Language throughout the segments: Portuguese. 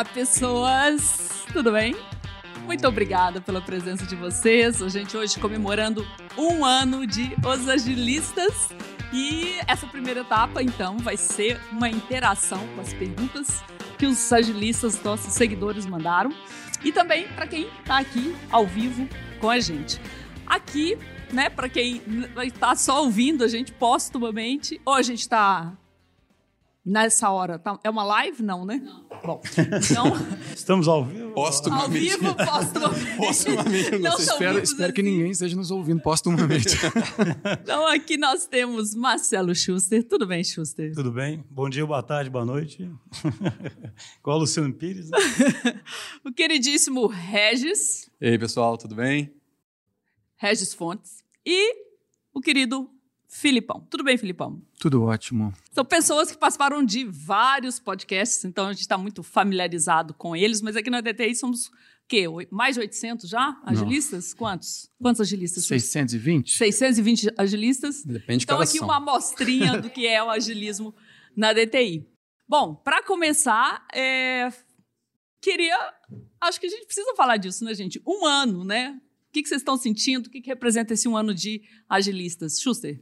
Olá, pessoas! Tudo bem? Muito obrigada pela presença de vocês. A gente hoje comemorando um ano de Os Agilistas. E essa primeira etapa, então, vai ser uma interação com as perguntas que os agilistas, nossos seguidores, mandaram. E também para quem está aqui ao vivo com a gente. Aqui, né, para quem está só ouvindo a gente postumamente, ou a gente está nessa hora. Tá, é uma live? Não, né? Não. Bom, então. Estamos ao vivo? Postumamente. Ao vivo, postumamente. postumamente. Não, espero, espero assim. que ninguém esteja nos ouvindo postumamente. então, aqui nós temos Marcelo Schuster. Tudo bem, Schuster? Tudo bem. Bom dia, boa tarde, boa noite. Igual o Luciano Pires. Né? o queridíssimo Regis. E aí, pessoal, tudo bem? Regis Fontes. E o querido Filipão. Tudo bem, Filipão? Tudo ótimo. São pessoas que participaram de vários podcasts, então a gente está muito familiarizado com eles, mas aqui na DTI somos quê? Mais de 800 já? Agilistas? Não. Quantos? Quantos agilistas? 620. 620 agilistas. Depende de Então aqui são. uma amostrinha do que é o agilismo na DTI. Bom, para começar, é... queria... Acho que a gente precisa falar disso, né, gente? Um ano, né? O que, que vocês estão sentindo? O que, que representa esse um ano de agilistas? Schuster?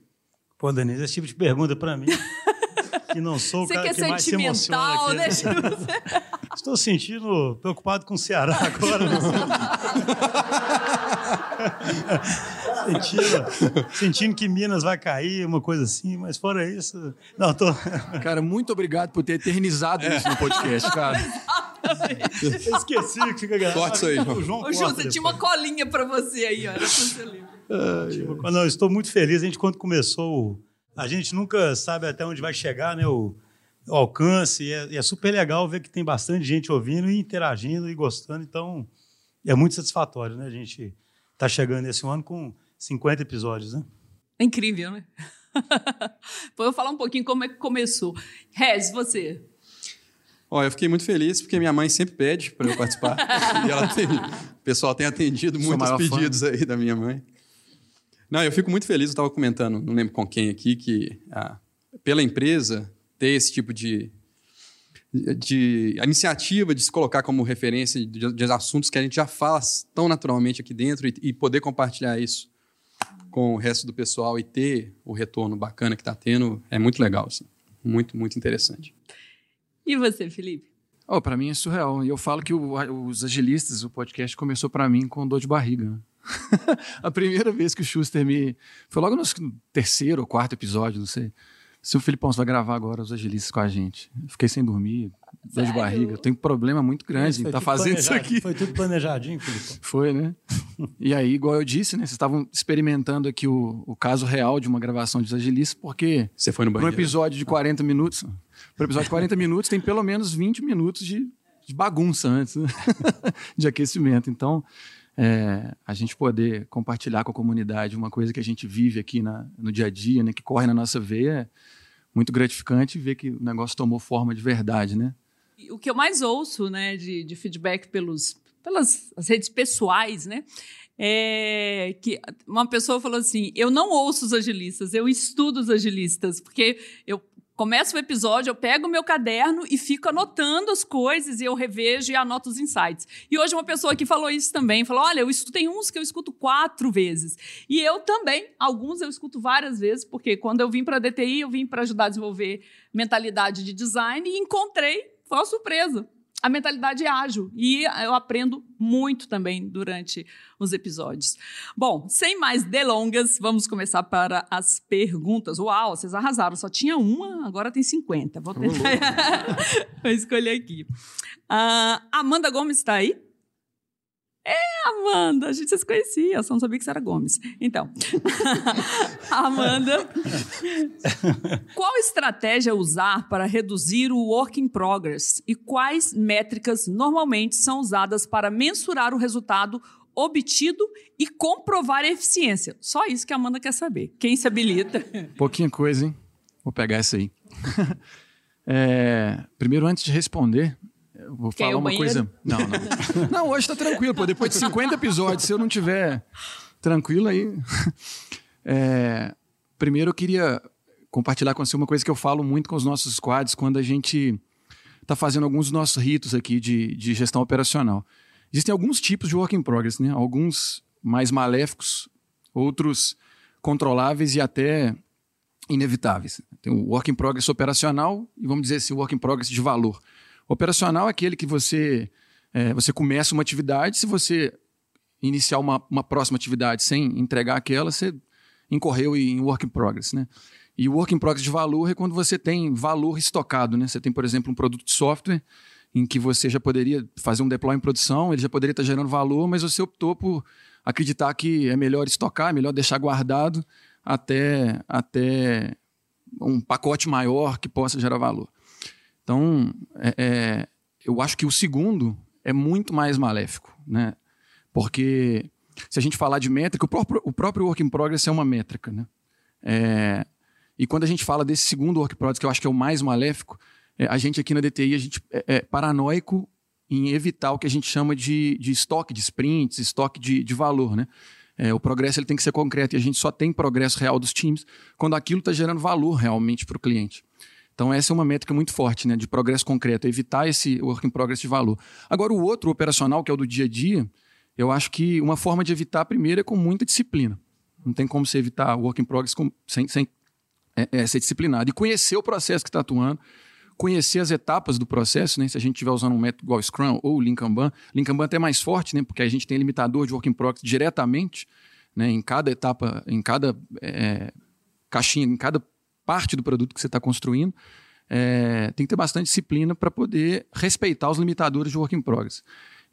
Pô, Denise, esse tipo de pergunta para mim, que não sou o cara que, mais se emociona aqui. Né? né? Estou sentindo preocupado com o Ceará agora. Né? sentindo, sentindo que Minas vai cair, uma coisa assim, mas fora isso, não tô. Cara, muito obrigado por ter eternizado é. isso no podcast, cara. Eu esqueci que fica gravado. Corta isso aí, João. João Ô, João, você tinha uma colinha para você aí, ó. Era pra você ler. Tipo, não, estou muito feliz. A gente, quando começou, a gente nunca sabe até onde vai chegar, né? O, o alcance. E é, e é, super legal ver que tem bastante gente ouvindo e interagindo e gostando. Então, é muito satisfatório, né? A gente está chegando esse ano com 50 episódios, né? É incrível, né? Vou falar um pouquinho como é que começou. Rez, você. Ó, eu fiquei muito feliz porque minha mãe sempre pede para eu participar. e ela tem, o pessoal tem atendido muitos pedidos fã. aí da minha mãe. Não, eu fico muito feliz, eu estava comentando, não lembro com quem aqui, que ah, pela empresa ter esse tipo de, de iniciativa de se colocar como referência de, de, assuntos que a gente já fala tão naturalmente aqui dentro e, e, poder compartilhar isso com o resto do pessoal e ter o retorno bacana que está tendo é muito legal, assim. muito, muito interessante. E você, Felipe? Oh, para mim é surreal. E eu falo que o, os agilistas, o podcast começou para mim com dor de barriga. A primeira vez que o Schuster me. Foi logo no terceiro ou quarto episódio, não sei. Se o Filipão vai gravar agora os agilistas com a gente. Fiquei sem dormir, dor de barriga. Eu tenho um problema muito grande em tá fazendo isso aqui. Foi tudo planejadinho, Filipão. Foi, né? e aí, igual eu disse, né? Vocês estavam experimentando aqui o, o caso real de uma gravação de agilistas, porque. Você foi no banheiro? Para um episódio de 40 minutos. Para episódio de 40 minutos, tem pelo menos 20 minutos de, de bagunça antes, né? de aquecimento. Então é, a gente poder compartilhar com a comunidade uma coisa que a gente vive aqui na, no dia a dia, né, que corre na nossa veia, é muito gratificante ver que o negócio tomou forma de verdade, né? O que eu mais ouço, né, de, de feedback pelos, pelas redes pessoais, né, é que uma pessoa falou assim: eu não ouço os agilistas, eu estudo os agilistas, porque eu Começa o episódio, eu pego o meu caderno e fico anotando as coisas e eu revejo e anoto os insights. E hoje uma pessoa aqui falou isso também, falou: "Olha, eu escuto tem uns que eu escuto quatro vezes". E eu também, alguns eu escuto várias vezes, porque quando eu vim para a DTI, eu vim para ajudar a desenvolver mentalidade de design e encontrei, foi uma surpresa, a mentalidade é ágil. E eu aprendo muito também durante os episódios. Bom, sem mais delongas, vamos começar para as perguntas. Uau, vocês arrasaram. Só tinha uma, agora tem 50. Vou tentar. Vou escolher aqui. Uh, Amanda Gomes está aí? É, Amanda, a gente se conhecia, só não sabia que você era Gomes. Então, Amanda, qual estratégia usar para reduzir o work in progress e quais métricas normalmente são usadas para mensurar o resultado obtido e comprovar a eficiência? Só isso que a Amanda quer saber. Quem se habilita? Pouquinha coisa, hein? Vou pegar essa aí. É, primeiro, antes de responder, vou Quer falar uma coisa. Não, não. não, hoje tá tranquilo, pô. Depois de 50 episódios, se eu não tiver tranquilo aí. É... Primeiro, eu queria compartilhar com você uma coisa que eu falo muito com os nossos quadros quando a gente está fazendo alguns dos nossos ritos aqui de, de gestão operacional. Existem alguns tipos de work in progress, né? alguns mais maléficos, outros controláveis e até inevitáveis. Tem o work in progress operacional e vamos dizer assim, o work in progress de valor. Operacional é aquele que você, é, você começa uma atividade, se você iniciar uma, uma próxima atividade sem entregar aquela, você incorreu em work in progress. Né? E o work in progress de valor é quando você tem valor estocado. Né? Você tem, por exemplo, um produto de software em que você já poderia fazer um deploy em produção, ele já poderia estar gerando valor, mas você optou por acreditar que é melhor estocar, é melhor deixar guardado até, até um pacote maior que possa gerar valor. Então, é, é, eu acho que o segundo é muito mais maléfico, né? Porque se a gente falar de métrica, o próprio, o próprio work in progress é uma métrica, né? É, e quando a gente fala desse segundo work in progress, que eu acho que é o mais maléfico, é, a gente aqui na DTI, a gente é, é, paranoico em evitar o que a gente chama de, de estoque de sprints, estoque de, de valor, né? É, o progresso ele tem que ser concreto e a gente só tem progresso real dos times quando aquilo está gerando valor realmente para o cliente. Então, essa é uma métrica muito forte, né, de progresso concreto, evitar esse work in progress de valor. Agora, o outro, o operacional, que é o do dia a dia, eu acho que uma forma de evitar, primeiro, é com muita disciplina. Não tem como você evitar o work in progress com, sem, sem é, é, ser disciplinado. E conhecer o processo que está atuando, conhecer as etapas do processo, né? Se a gente estiver usando um método igual Scrum ou Lean Kanban, Lean Kanban é até mais forte, né? Porque a gente tem limitador de work in progress diretamente, né? Em cada etapa, em cada é, caixinha, em cada parte do produto que você está construindo, é, tem que ter bastante disciplina para poder respeitar os limitadores de work in progress.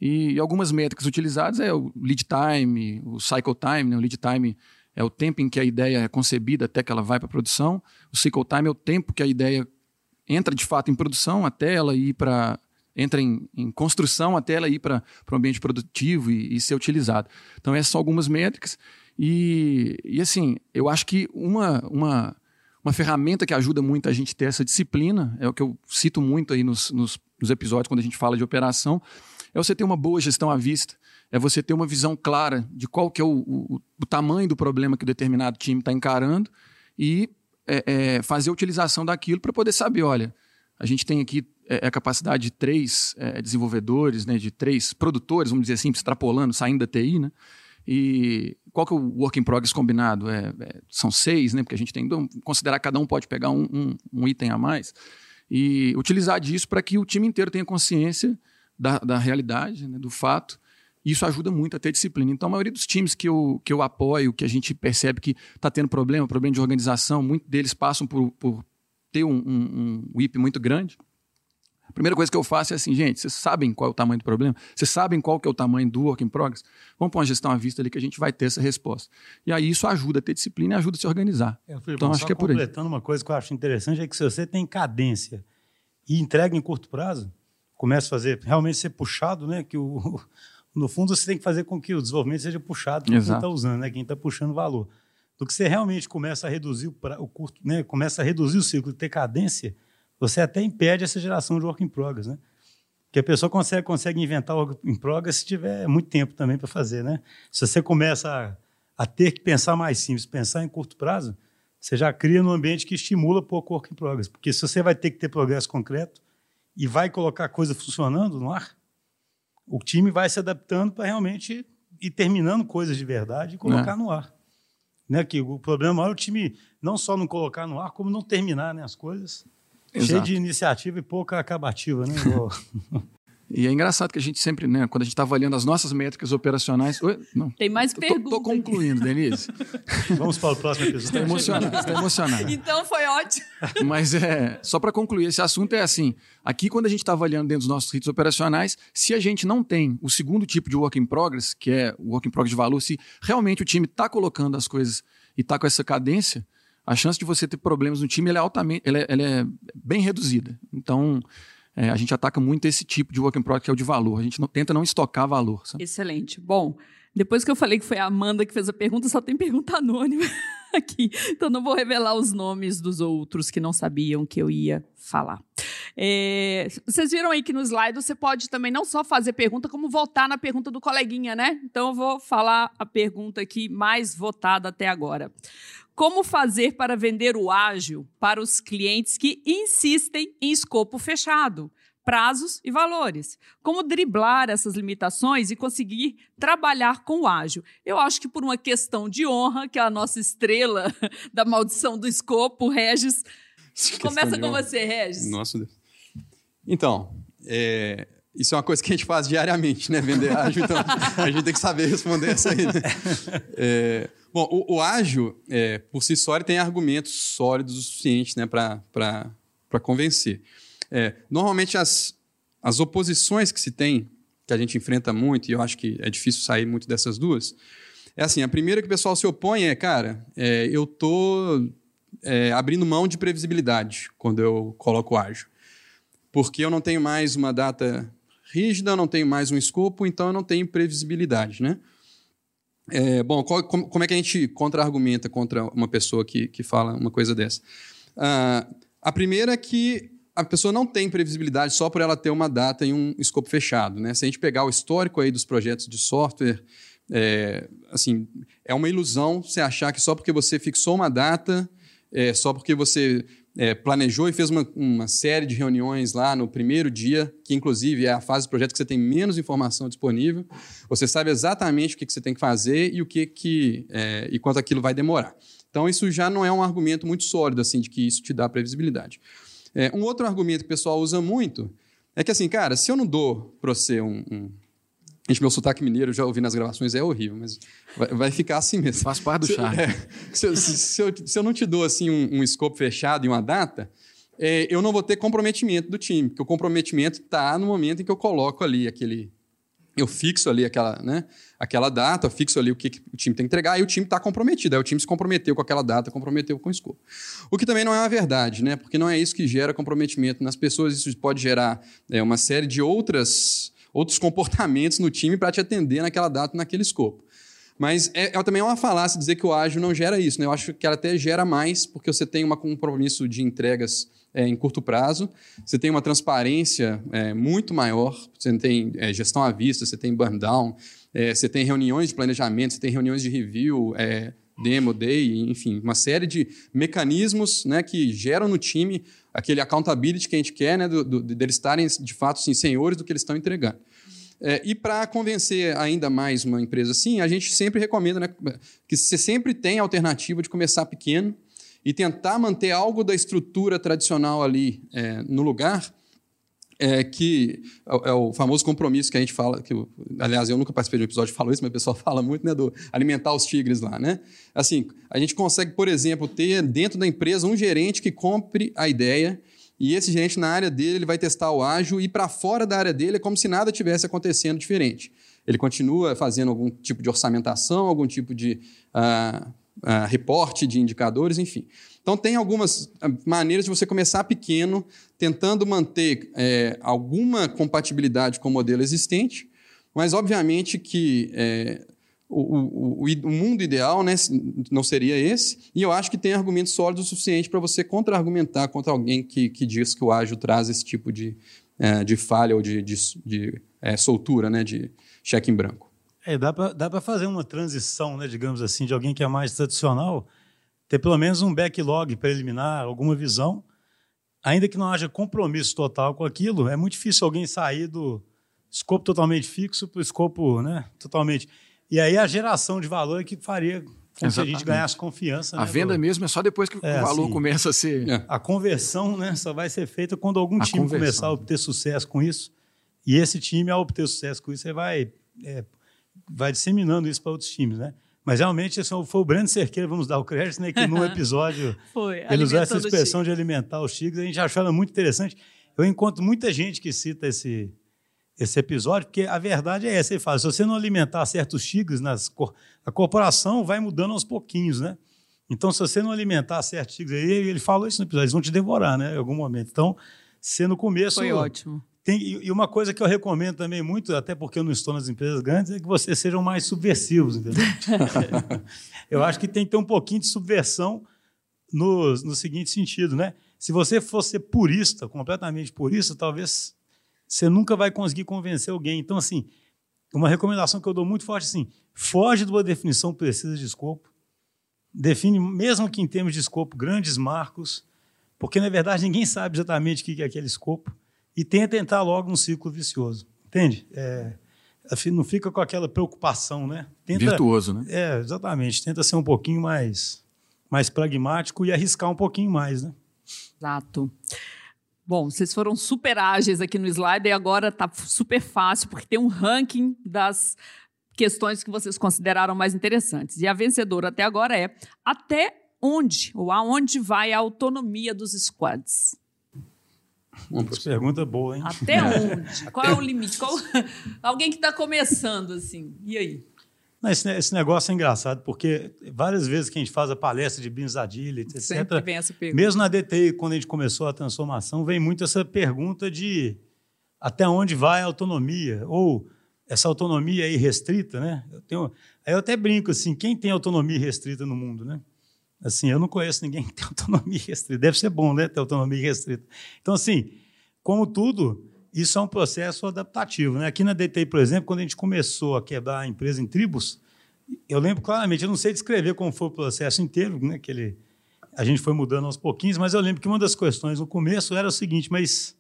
E, e, algumas métricas utilizadas é o lead time, o cycle time, né? o lead time é o tempo em que a ideia é concebida até que ela vai para a produção, o cycle time é o tempo que a ideia entra de fato em produção até ela ir para entra em, em, construção até ela ir para o ambiente produtivo e, e, ser utilizado. Então essas são algumas métricas e, e assim eu acho que uma, uma uma ferramenta que ajuda muito a gente ter essa disciplina é o que eu cito muito aí nos, nos, nos episódios quando a gente fala de operação é você ter uma boa gestão à vista é você ter uma visão clara de qual que é o, o, o tamanho do problema que o determinado time está encarando e é, é, fazer a utilização daquilo para poder saber, olha, a gente tem aqui é, a capacidade de três é, desenvolvedores, né, de três produtores, vamos dizer assim, extrapolando, saindo da TI, né? E qual que é o work in progress combinado? É, é, são seis, né? Porque a gente tem que considerar que cada um pode pegar um, um, um item a mais. E utilizar disso para que o time inteiro tenha consciência da, da realidade, né, do fato, isso ajuda muito a ter disciplina. Então, a maioria dos times que eu, que eu apoio, que a gente percebe que está tendo problema, problema de organização, muitos deles passam por, por ter um, um, um WIP muito grande. A primeira coisa que eu faço é assim, gente, vocês sabem qual é o tamanho do problema? Vocês sabem qual que é o tamanho do work in progress? Vamos pôr uma gestão à vista ali que a gente vai ter essa resposta. E aí isso ajuda a ter disciplina e ajuda a se organizar. É, então, acho que é por aí. Completando uma coisa que eu acho interessante é que se você tem cadência e entrega em curto prazo, começa a fazer realmente ser puxado, né? Que o, no fundo, você tem que fazer com que o desenvolvimento seja puxado por quem está usando, né? quem está puxando valor. Do que você realmente começa a reduzir o, pra, o curto, né? começa a reduzir o ciclo de ter cadência, você até impede essa geração de work in progress, né? Que a pessoa consegue, consegue inventar work in progress se tiver muito tempo também para fazer, né? Se você começa a, a, ter que pensar mais simples, pensar em curto prazo, você já cria um ambiente que estimula pouco work in progress. Porque se você vai ter que ter progresso concreto e vai colocar a coisa funcionando no ar, o time vai se adaptando para realmente ir terminando coisas de verdade e colocar é. no ar. Né? Que o problema maior é o time não só não colocar no ar, como não terminar né, as coisas. Exato. Cheio de iniciativa e pouca acabativa, né? E é engraçado que a gente sempre, né, quando a gente está avaliando as nossas métricas operacionais. Oi, não. Tem mais perguntas. Estou concluindo, Denise. Vamos para o próximo episódio. Está emocionado, está emocionado. Então foi ótimo. Mas é, só para concluir, esse assunto é assim: aqui, quando a gente está avaliando dentro dos nossos ritos operacionais, se a gente não tem o segundo tipo de work in progress, que é o work in progress de valor, se realmente o time está colocando as coisas e está com essa cadência, a chance de você ter problemas no time é altamente, ela é, ela é bem reduzida. Então é, a gente ataca muito esse tipo de work in progress que é o de valor. A gente não, tenta não estocar valor. Sabe? Excelente. Bom, depois que eu falei que foi a Amanda que fez a pergunta, só tem pergunta anônima aqui. Então não vou revelar os nomes dos outros que não sabiam que eu ia falar. É, vocês viram aí que no slide você pode também não só fazer pergunta, como votar na pergunta do coleguinha, né? Então eu vou falar a pergunta aqui mais votada até agora. Como fazer para vender o ágil para os clientes que insistem em escopo fechado? prazos e valores. Como driblar essas limitações e conseguir trabalhar com o ágil? Eu acho que por uma questão de honra, que é a nossa estrela da maldição do escopo, Regis. Começa com você, Regis. Nossa Deus. Então, é, isso é uma coisa que a gente faz diariamente, né? Vender ágil, então a gente tem que saber responder essa aí. Né? É, bom, o, o ágil, é, por si só, ele tem argumentos sólidos o suficiente né, para convencer. É, normalmente, as, as oposições que se tem, que a gente enfrenta muito, e eu acho que é difícil sair muito dessas duas, é assim: a primeira que o pessoal se opõe é, cara, é, eu tô é, abrindo mão de previsibilidade quando eu coloco ágil. Porque eu não tenho mais uma data rígida, não tenho mais um escopo, então eu não tenho previsibilidade, né? É, bom, qual, como, como, é que a gente contra-argumenta contra uma pessoa que, que fala uma coisa dessa? Ah, a primeira é que a pessoa não tem previsibilidade só por ela ter uma data e um escopo fechado. Né? Se a gente pegar o histórico aí dos projetos de software, é, assim, é uma ilusão você achar que só porque você fixou uma data, é, só porque você é, planejou e fez uma, uma, série de reuniões lá no primeiro dia, que inclusive é a fase do projeto que você tem menos informação disponível, você sabe exatamente o que, que você tem que fazer e o que, que é, e quanto aquilo vai demorar. Então isso já não é um argumento muito sólido assim de que isso te dá previsibilidade. É, um outro argumento que o pessoal usa muito é que, assim, cara, se eu não dou para você um, um... Gente, meu sotaque mineiro, já ouvi nas gravações, é horrível, mas vai, vai ficar assim mesmo. Faz parte do charme. É, se, se, se, eu, se, eu, não te dou assim um, um escopo fechado e uma data, é, eu não vou ter comprometimento do time, porque o comprometimento está no momento em que eu coloco ali aquele, eu fixo ali aquela, né, aquela data, fixo ali o que, que o time tem que entregar, e o time está comprometido. Aí o time se comprometeu com aquela data, comprometeu com o escopo. O que também não é uma verdade, né? Porque não é isso que gera comprometimento nas pessoas, isso pode gerar é, uma série de outras, outros comportamentos no time para te atender naquela data, naquele escopo. Mas é, é, também uma falácia dizer que o ágil não gera isso. Né? Eu acho que ela até gera mais, porque você tem um compromisso de entregas é, em curto prazo, você tem uma transparência é, muito maior, você tem é, gestão à vista, você tem burn down, é, você tem reuniões de planejamento, você tem reuniões de review, é, demo, day, enfim, uma série de mecanismos né, que geram no time aquele accountability que a gente quer, né, do, do, deles estarem, de fato, sim, senhores do que eles estão entregando. É, e para convencer ainda mais uma empresa assim, a gente sempre recomenda né, que você sempre tem a alternativa de começar pequeno e tentar manter algo da estrutura tradicional ali é, no lugar, é, que é, é, o famoso compromisso que a gente fala, que aliás eu nunca participei de um episódio que falou isso, mas o pessoal fala muito, né, do alimentar os tigres lá, né? Assim, a gente consegue, por exemplo, ter dentro da empresa um gerente que compre a ideia e esse gerente, na área dele, ele vai testar o ágil e para fora da área dele é como se nada tivesse acontecendo diferente. Ele continua fazendo algum tipo de orçamentação, algum tipo de uh, uh, reporte de indicadores, enfim. Então, tem algumas maneiras de você começar pequeno, tentando manter é, alguma compatibilidade com o modelo existente, mas, obviamente, que é, o, o, o, mundo ideal né, não seria esse, e eu acho que tem argumentos sólidos o suficiente para você contra-argumentar contra alguém que, que diz que o ágil traz esse tipo de, é, de falha ou de, de, de é, soltura, né, de cheque em branco. É, dá para fazer uma transição, né, digamos assim, de alguém que é mais tradicional, ter pelo menos um backlog preliminar, alguma visão, ainda que não haja compromisso total com aquilo, é muito difícil alguém sair do escopo totalmente fixo para o escopo né, totalmente e aí a geração de valor é que faria com que a gente ganhasse confiança. A né, venda do... mesmo é só depois que é, o valor assim, começa a ser. É. A conversão né, só vai ser feita quando algum a time conversão. começar a obter sucesso com isso. E esse time, ao obter sucesso com isso, você vai, é, vai disseminando isso para outros times. Né? Mas realmente esse foi o Brando Cerqueira, vamos dar o crédito, né, que no episódio foi, ele usou essa expressão de alimentar os tigres. A gente achou ela muito interessante. Eu encontro muita gente que cita esse, esse episódio, porque a verdade é essa, ele fala, se você não alimentar certos tigres, nas, a corporação vai mudando aos pouquinhos, né? Então, se você não alimentar certos tigres, aí, ele falou isso no episódio, eles vão te devorar, né, em algum momento. Então, se no começo... Foi ótimo. Tem, e uma coisa que eu recomendo também muito, até porque eu não estou nas empresas grandes, é que vocês sejam mais subversivos, entendeu? eu acho que tem que ter um pouquinho de subversão no, no seguinte sentido, né? Se você fosse purista, completamente purista, talvez você nunca vai conseguir convencer alguém. Então, assim, uma recomendação que eu dou muito forte assim, foge de uma definição precisa de escopo, define, mesmo que em termos de escopo, grandes marcos, porque, na verdade, ninguém sabe exatamente o que é aquele escopo. E tenta entrar logo num ciclo vicioso. Entende? É, não fica com aquela preocupação, né? Tenta, Virtuoso, né? É, exatamente. Tenta ser um pouquinho mais, mais pragmático e arriscar um pouquinho mais, né? Exato. Bom, vocês foram super ágeis aqui no slide e agora está super fácil, porque tem um ranking das questões que vocês consideraram mais interessantes. E a vencedora até agora é até onde ou aonde vai a autonomia dos squads? Uma pergunta boa, hein? Até onde? Qual é o limite? Qual... Alguém que está começando assim. E aí? Não, esse, esse, negócio é engraçado, porque várias vezes que a gente faz a palestra de Agility, etc., vem essa pergunta. mesmo na DTI, quando a gente começou a transformação, vem muito essa pergunta de até onde vai a autonomia, ou essa autonomia aí restrita, né? Eu tenho, aí eu até brinco assim, quem tem autonomia restrita no mundo, né? Assim, eu não conheço ninguém que tem autonomia restrita. Deve ser bom, né, ter autonomia restrita. Então, assim, como tudo, isso é um processo adaptativo. Né? Aqui na DTI, por exemplo, quando a gente começou a quebrar a empresa em tribos, eu lembro claramente, eu não sei descrever como foi o processo inteiro, né, que ele, a gente foi mudando aos pouquinhos, mas eu lembro que uma das questões no começo era o seguinte, mas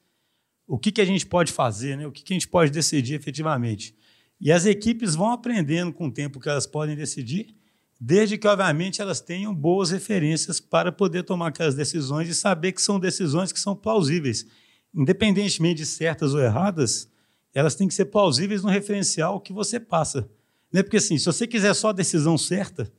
o que, que a gente pode fazer, né? o que, que a gente pode decidir efetivamente? E as equipes vão aprendendo com o tempo que elas podem decidir, desde que, obviamente, elas tenham boas referências para poder tomar aquelas decisões e saber que são decisões que são plausíveis independentemente de certas ou erradas, elas têm que ser plausíveis no referencial que você passa. Né? Porque, assim, se você quiser só a decisão certa,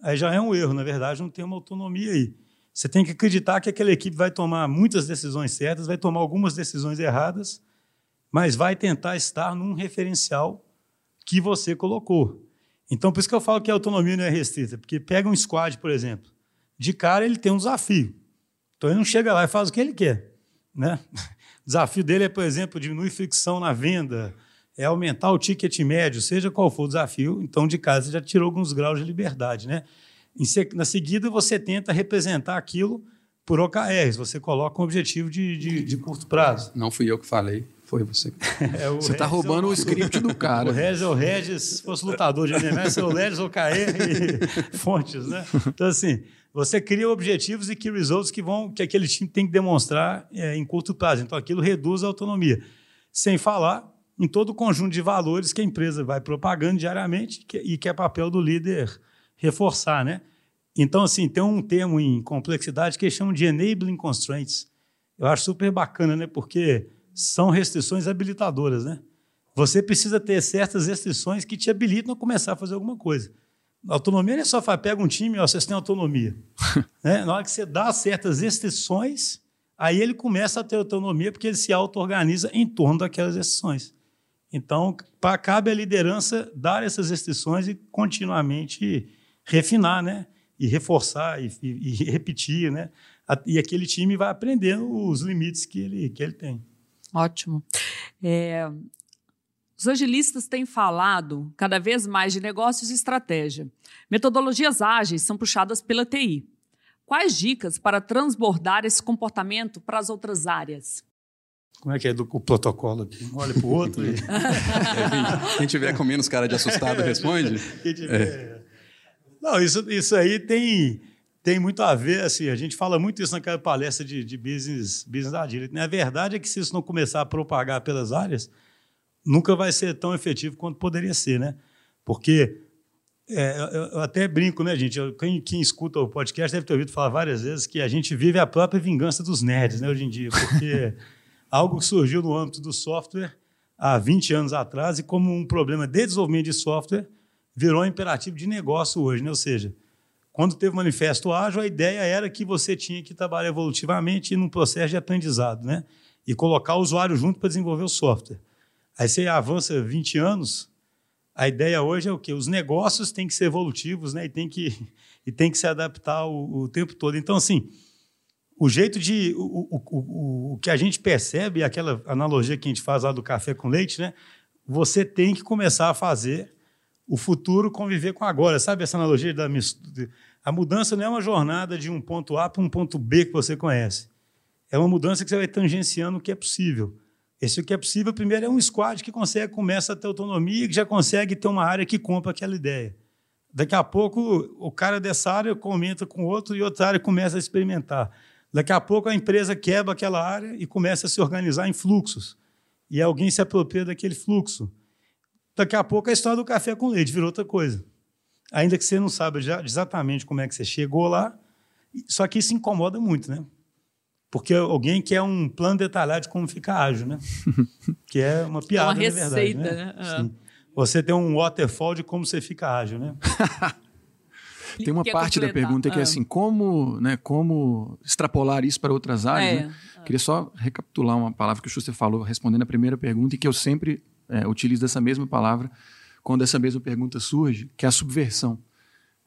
aí já é um erro, na verdade, não tem uma autonomia aí. Você tem que acreditar que aquela equipe vai tomar muitas decisões certas, vai tomar algumas decisões erradas, mas vai tentar estar num referencial que você colocou. Então, por isso que eu falo que a autonomia não é restrita, porque pega um squad, por exemplo, de cara ele tem um desafio. Então, ele não chega lá e faz o que ele quer. Né? O desafio dele é, por exemplo, diminuir fricção na venda, é aumentar o ticket médio, seja qual for o desafio. Então, de casa, já tirou alguns graus de liberdade. Né? Na seguida, você tenta representar aquilo por OKRs, você coloca um objetivo de, de, de curto prazo. Não fui eu que falei, foi você. É, você está roubando o, o, script do cara. O Regis é o Regis, se fosse lutador de MMA, é o Regis, OKR e fontes. Né? Então, assim, você cria objetivos e key results que vão que aquele time tem que demonstrar é, em curto prazo. Então, aquilo reduz a autonomia. Sem falar em todo o conjunto de valores que a empresa vai propagando diariamente que, e que é papel do líder reforçar, né? Então, assim, tem um termo em complexidade que eles chamam de enabling constraints. Eu acho super bacana, né? Porque são restrições habilitadoras, né? Você precisa ter certas restrições que te habilitam a começar a fazer alguma coisa. Autonomia não é só falar, pega um time, ó, vocês têm autonomia. né? Na hora que você dá certas restrições, aí ele começa a ter autonomia porque ele se auto-organiza em torno daquelas restrições. Então, cabe a liderança dar essas restrições e continuamente refinar, né? E reforçar e, e, e repetir, né? E aquele time vai aprendendo os limites que ele, que ele tem. Ótimo. É, os agilistas têm falado cada vez mais de negócios e estratégia. Metodologias ágeis são puxadas pela TI. Quais dicas para transbordar esse comportamento para as outras áreas? Como é que é do, o protocolo aqui? Olha para o outro e... é, quem, tiver com menos cara de assustado responde. É. Não, isso, isso aí tem, tem muito a ver, assim, a gente fala muito isso naquela palestra de, de business, business agility. Né? A verdade é que se isso não começar a propagar pelas áreas, nunca vai ser tão efetivo quanto poderia ser, né? Porque é, eu até brinco, né, gente? Quem, quem, escuta o podcast deve ter ouvido falar várias vezes que a gente vive a própria vingança dos nerds, né, hoje em dia, porque algo surgiu no âmbito do software há 20 anos atrás e como um problema de desenvolvimento de software virou um imperativo de negócio hoje, né? Ou seja, quando teve o manifesto ágil, a ideia era que você tinha que trabalhar evolutivamente num processo de aprendizado, né? E colocar o usuário junto para desenvolver o software. Aí você avança 20 anos, a ideia hoje é o quê? Os negócios têm que ser evolutivos né? e, tem que, e tem que se adaptar o, o tempo todo. Então, assim, o jeito de. O, o, o, que a gente percebe, aquela analogia que a gente faz lá do café com leite, né? Você tem que começar a fazer o futuro conviver com agora. Sabe essa analogia da a mudança não é uma jornada de um ponto A para um ponto B que você conhece. É uma mudança que você vai tangenciando o que é possível. Esse que é possível, primeiro, é um squad que consegue, começa a ter autonomia e que já consegue ter uma área que compra aquela ideia. Daqui a pouco, o cara dessa área comenta com outro e outra área começa a experimentar. Daqui a pouco a empresa quebra aquela área e começa a se organizar em fluxos. E alguém se apropria daquele fluxo. Daqui a pouco a história do café com leite virou outra coisa. Ainda que você não saiba exatamente como é que você chegou lá, só que isso incomoda muito, né? Porque alguém quer um plano detalhado de como ficar ágil, né? que é uma piada, é uma receita, na verdade. Né? né? Você tem um waterfall de como você fica ágil, né? Tem uma parte completar. da pergunta que é ah. assim, como, né, como extrapolar isso para outras áreas? É. Né? Queria só recapitular uma palavra que o Schuster falou respondendo a primeira pergunta e que eu sempre é, utilizo essa mesma palavra quando essa mesma pergunta surge, que é a subversão.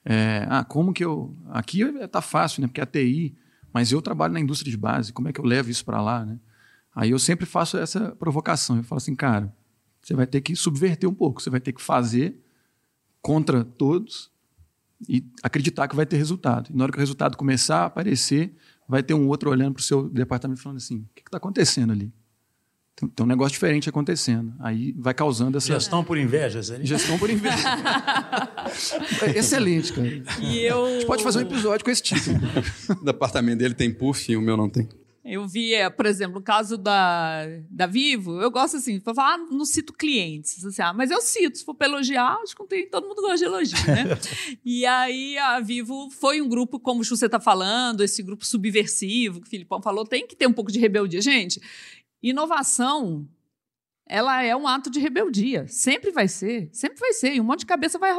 É, ah, como que eu... Aqui está fácil, né? Porque é a TI, mas eu trabalho na indústria de base, como é que eu levo isso para lá, né? Aí eu sempre faço essa provocação. Eu falo assim, cara, você vai ter que subverter um pouco, você vai ter que fazer contra todos e acreditar que vai ter resultado. E na hora que o resultado começar a aparecer, vai ter um outro olhando para o seu departamento falando assim: o que está acontecendo ali? Tem, tem, um negócio diferente acontecendo. Aí vai causando essa. Gestão por inveja, seria? Gestão por inveja. Excelente, cara. E eu... A gente pode fazer um episódio com esse título. o departamento dele tem puff e o meu não tem. Eu vi, é, por exemplo, o caso da, da Vivo, eu gosto assim, para falar, não cito clientes, assim, ah, mas eu cito, se for para elogiar, acho que não tem, todo mundo gosta de elogio, né? e aí a Vivo foi um grupo, como o você está falando, esse grupo subversivo que o Filipão falou, tem que ter um pouco de rebeldia. Gente, inovação, ela é um ato de rebeldia, sempre vai ser, sempre vai ser, e um monte de cabeça vai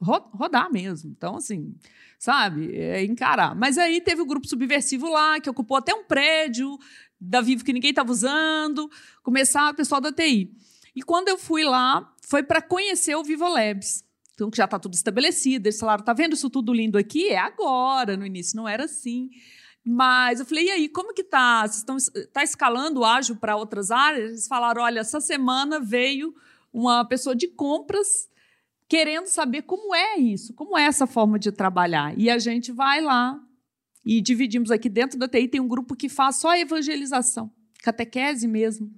rodar mesmo. Então, assim, sabe? É encarar. Mas aí teve o grupo subversivo lá, que ocupou até um prédio da Vivo que ninguém estava usando, começar o pessoal da TI. E quando eu fui lá, foi para conhecer o Vivo Labs. Então, que já está tudo estabelecido. Eles falaram: tá vendo isso tudo lindo aqui? É agora. No início não era assim. Mas eu falei, e aí, como que tá? Vocês estão tá escalando ágil para outras áreas? Eles falaram: olha, essa semana veio uma pessoa de compras querendo saber como é isso, como é essa forma de trabalhar. E a gente vai lá e dividimos aqui dentro da TI, tem um grupo que faz só evangelização, catequese mesmo.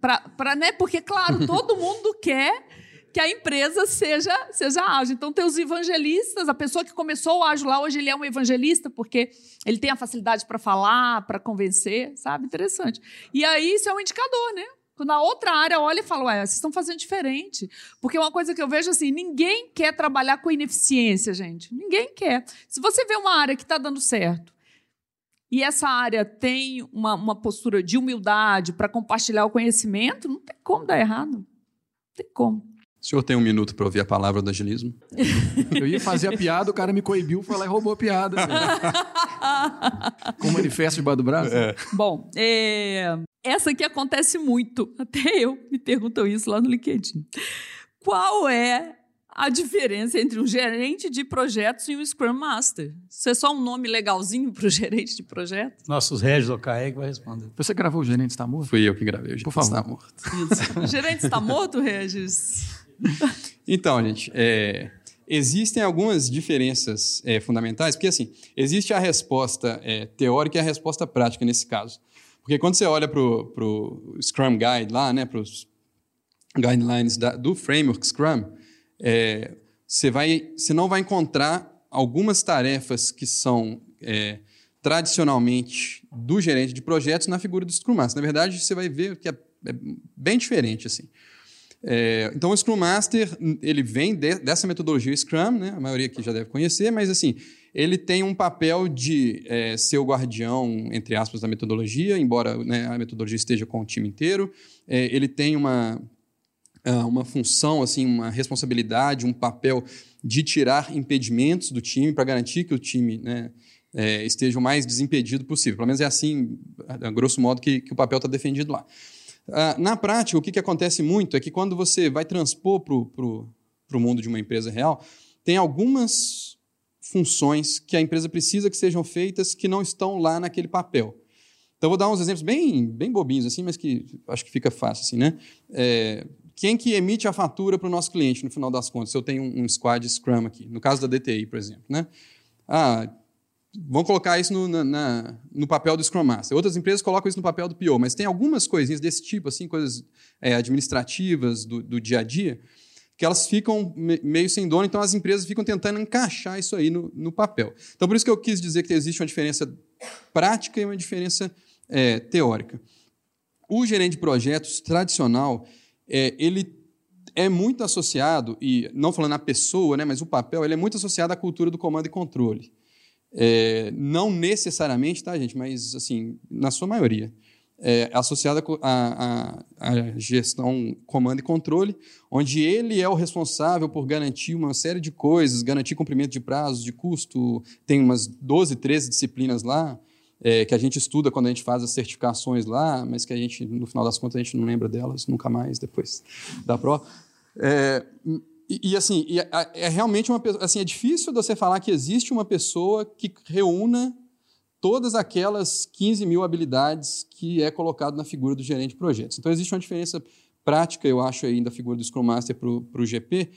Pra, pra, né? Porque, claro, todo mundo quer que a empresa seja, seja ágil. Então, tem os evangelistas, a pessoa que começou o ágil lá, hoje ele é um evangelista, porque ele tem a facilidade para falar, para convencer, sabe? Interessante. E aí, isso é um indicador, né? Quando a outra área olha e fala, ué, vocês estão fazendo diferente. Porque uma coisa que eu vejo assim, ninguém quer trabalhar com ineficiência, gente. Ninguém quer. Se você vê uma área que está dando certo e essa área tem uma, uma postura de humildade para compartilhar o conhecimento, não tem como dar errado. Não tem como. O senhor tem um minuto para ouvir a palavra do agilismo? Eu ia fazer a piada, o cara me coibiu, foi lá e roubou a piada. Com o manifesto debaixo do braço? É. Bom, é... Essa aqui acontece muito. Até eu me perguntam isso lá no LinkedIn. Qual é a diferença entre um gerente de projetos e um Scrum Master? Isso é só um nome legalzinho para o gerente de projetos? Nossos Regis Ocaeg vai responder. Você gravou o Gerente Está Morto? Fui eu que gravei o Gerente Por favor. Está Morto. Isso. O gerente está morto, Regis? Então, gente, é, existem algumas diferenças é, fundamentais, porque assim, existe a resposta é, teórica e a resposta prática nesse caso. Porque quando você olha para o Scrum Guide lá, né, para os guidelines da, do framework Scrum, é, você, vai, você não vai encontrar algumas tarefas que são é, tradicionalmente do gerente de projetos na figura do Scrum Master. Na verdade, você vai ver que é, é bem diferente. assim. É, então, o Scrum Master ele vem de, dessa metodologia Scrum, né? a maioria aqui já deve conhecer, mas assim ele tem um papel de é, ser o guardião, entre aspas, da metodologia, embora né, a metodologia esteja com o time inteiro. É, ele tem uma, ah, uma função, assim, uma responsabilidade, um papel de tirar impedimentos do time para garantir que o time né, é, esteja o mais desimpedido possível. Pelo menos é assim, a grosso modo, que, que o papel está defendido lá. Uh, na prática, o que, que acontece muito é que quando você vai transpor para o mundo de uma empresa real, tem algumas funções que a empresa precisa que sejam feitas que não estão lá naquele papel. Então, vou dar uns exemplos bem, bem bobinhos, assim, mas que acho que fica fácil. Assim, né? É, quem que emite a fatura para o nosso cliente, no final das contas? Se eu tenho um, um squad Scrum aqui, no caso da DTI, por exemplo. Né? Ah, vamos colocar isso no, na, na, no papel do Scrum Master. Outras empresas colocam isso no papel do PO, mas tem algumas coisinhas desse tipo, assim, coisas é, administrativas do, do dia a dia, que elas ficam meio sem dono, então as empresas ficam tentando encaixar isso aí no, no, papel. Então, por isso que eu quis dizer que existe uma diferença prática e uma diferença é, teórica. O gerente de projetos tradicional, é, ele é muito associado, e não falando a pessoa, né, mas o papel, ele é muito associado à cultura do comando e controle. É, não necessariamente, tá, gente? Mas, assim, na sua maioria. É, associada à, à, gestão comando e controle, onde ele é o responsável por garantir uma série de coisas, garantir cumprimento de prazos, de custo, tem umas 12, 13 disciplinas lá, é, que a gente estuda quando a gente faz as certificações lá, mas que a gente, no final das contas, a gente não lembra delas nunca mais depois da prova. É, e, assim, e é, é, realmente uma assim, é difícil você falar que existe uma pessoa que reúna todas aquelas 15 mil habilidades que é colocado na figura do gerente de projetos. Então, existe uma diferença prática, eu acho, aí, da figura do Scrum Master para o GP,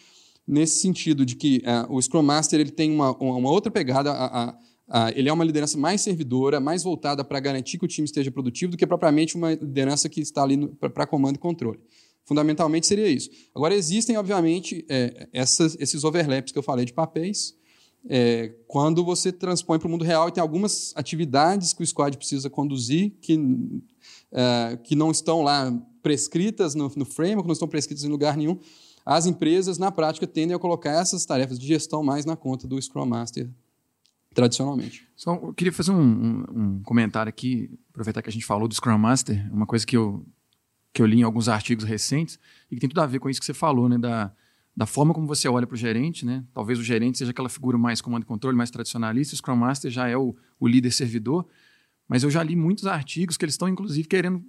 nesse sentido de que uh, o Scrum Master ele tem uma, uma outra pegada, a, a, a, ele é uma liderança mais servidora, mais voltada para garantir que o time esteja produtivo do que propriamente uma liderança que está ali para comando e controle. Fundamentalmente seria isso. Agora, existem, obviamente, é, essas, esses overlaps que eu falei de papéis, é, quando você transpõe para o mundo real e tem algumas atividades que o squad precisa conduzir que, é, que não estão lá prescritas no, no framework, não estão prescritas em lugar nenhum, as empresas, na prática, tendem a colocar essas tarefas de gestão mais na conta do Scrum Master tradicionalmente. Só, eu queria fazer um, um, um, comentário aqui, aproveitar que a gente falou do Scrum Master, uma coisa que eu que eu li em alguns artigos recentes e que tem tudo a ver com isso que você falou, né? Da, da forma como você olha para o gerente, né? Talvez o gerente seja aquela figura mais comando e controle, mais tradicionalista, o Scrum Master já é o, o líder servidor, mas eu já li muitos artigos que eles estão, inclusive, querendo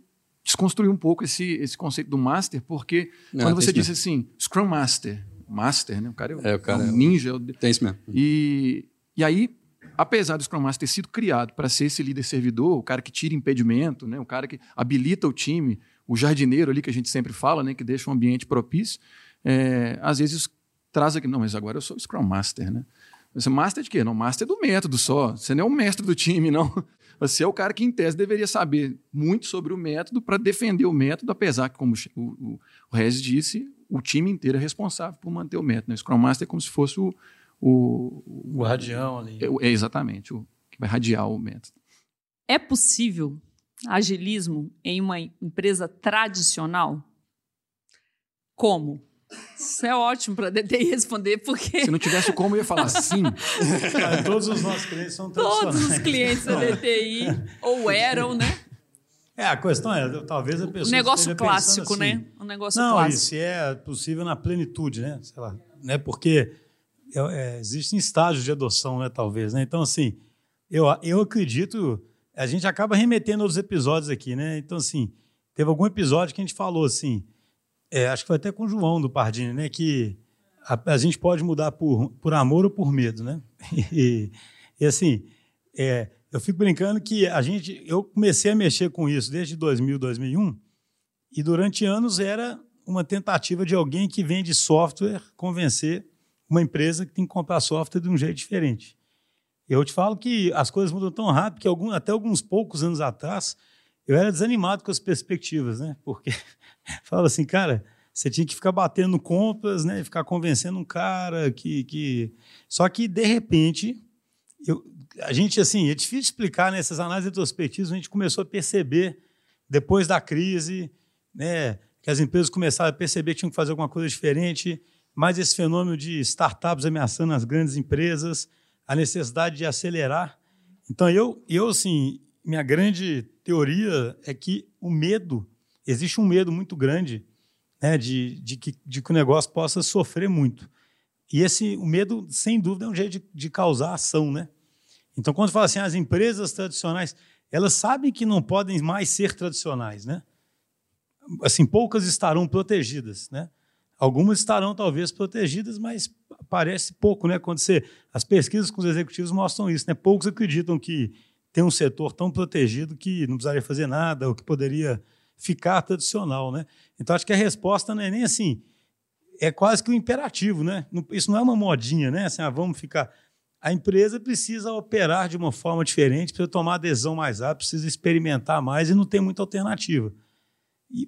desconstruir um pouco esse, esse conceito do Master, porque Não, quando você diz assim, Scrum Master, Master, né? O cara é, é, o, cara é um ninja. É tem isso mesmo. E, e aí, apesar do Scrum Master ter sido criado para ser esse líder servidor, o cara que tira impedimento, né? o cara que habilita o time, o jardineiro ali que a gente sempre fala, né, que deixa um ambiente propício, é, às vezes traz aqui, não, mas agora eu sou Scrum Master, né? Você Master de quê? Não, Master do método só. Você não é o mestre do time, não. Você é o cara que, em tese, deveria saber muito sobre o método para defender o método, apesar que, como o, o, o Regis disse, o time inteiro é responsável por manter o método. Né? O Scrum Master é como se fosse o... O, o radião ali. É, é exatamente, o que vai radiar o método. É possível agilismo em uma empresa tradicional? Como? Isso é ótimo para a DTI responder, porque. Se não tivesse como, eu ia falar sim. todos os nossos clientes são tradicionais. Todos os clientes da DTI, ou eram, né? É, a questão é, talvez a pessoa. Um negócio clássico, né? assim, né? Um negócio não, clássico. Não, se é possível na plenitude, né? Sei lá. Né? Porque é, é, existem estágios de adoção, né? Talvez, né? Então, assim, eu, eu acredito a gente acaba remetendo aos episódios aqui, né? Então, assim, teve algum episódio que a gente falou assim, é, acho que foi até com o João do Pardini, né? Que a, a, gente pode mudar por, por amor ou por medo, né? E, e assim, é, eu fico brincando que a gente, eu comecei a mexer com isso desde 2000, 2001, e durante anos era uma tentativa de alguém que vende software convencer uma empresa que tem que comprar software de um jeito diferente. Eu te falo que as coisas mudam tão rápido que algum, até alguns poucos anos atrás eu era desanimado com as perspectivas, né? Porque falava assim, cara, você tinha que ficar batendo compras, né? Ficar convencendo um cara que, que... só que de repente eu, a gente assim é difícil explicar nessas né? análises retrospectivas a gente começou a perceber depois da crise, né? Que as empresas começaram a perceber que tinham que fazer alguma coisa diferente, mais esse fenômeno de startups ameaçando as grandes empresas a necessidade de acelerar. Então, eu, eu assim, minha grande teoria é que o medo, existe um medo muito grande né, de, de, que, de que o negócio possa sofrer muito. E esse, o medo, sem dúvida, é um jeito de, de causar ação, né? Então, quando fala assim, as empresas tradicionais, elas sabem que não podem mais ser tradicionais, né? Assim, poucas estarão protegidas, né? Algumas estarão talvez protegidas, mas parece pouco, né? Quando você as pesquisas com os executivos mostram isso, né? Poucos acreditam que tem um setor tão protegido que não precisaria fazer nada ou que poderia ficar tradicional, né? Então acho que a resposta não é nem assim, é quase que um imperativo, né? Isso não é uma modinha, né? Assim, ah, vamos ficar. A empresa precisa operar de uma forma diferente, precisa tomar adesão mais rápido, precisa experimentar mais e não tem muita alternativa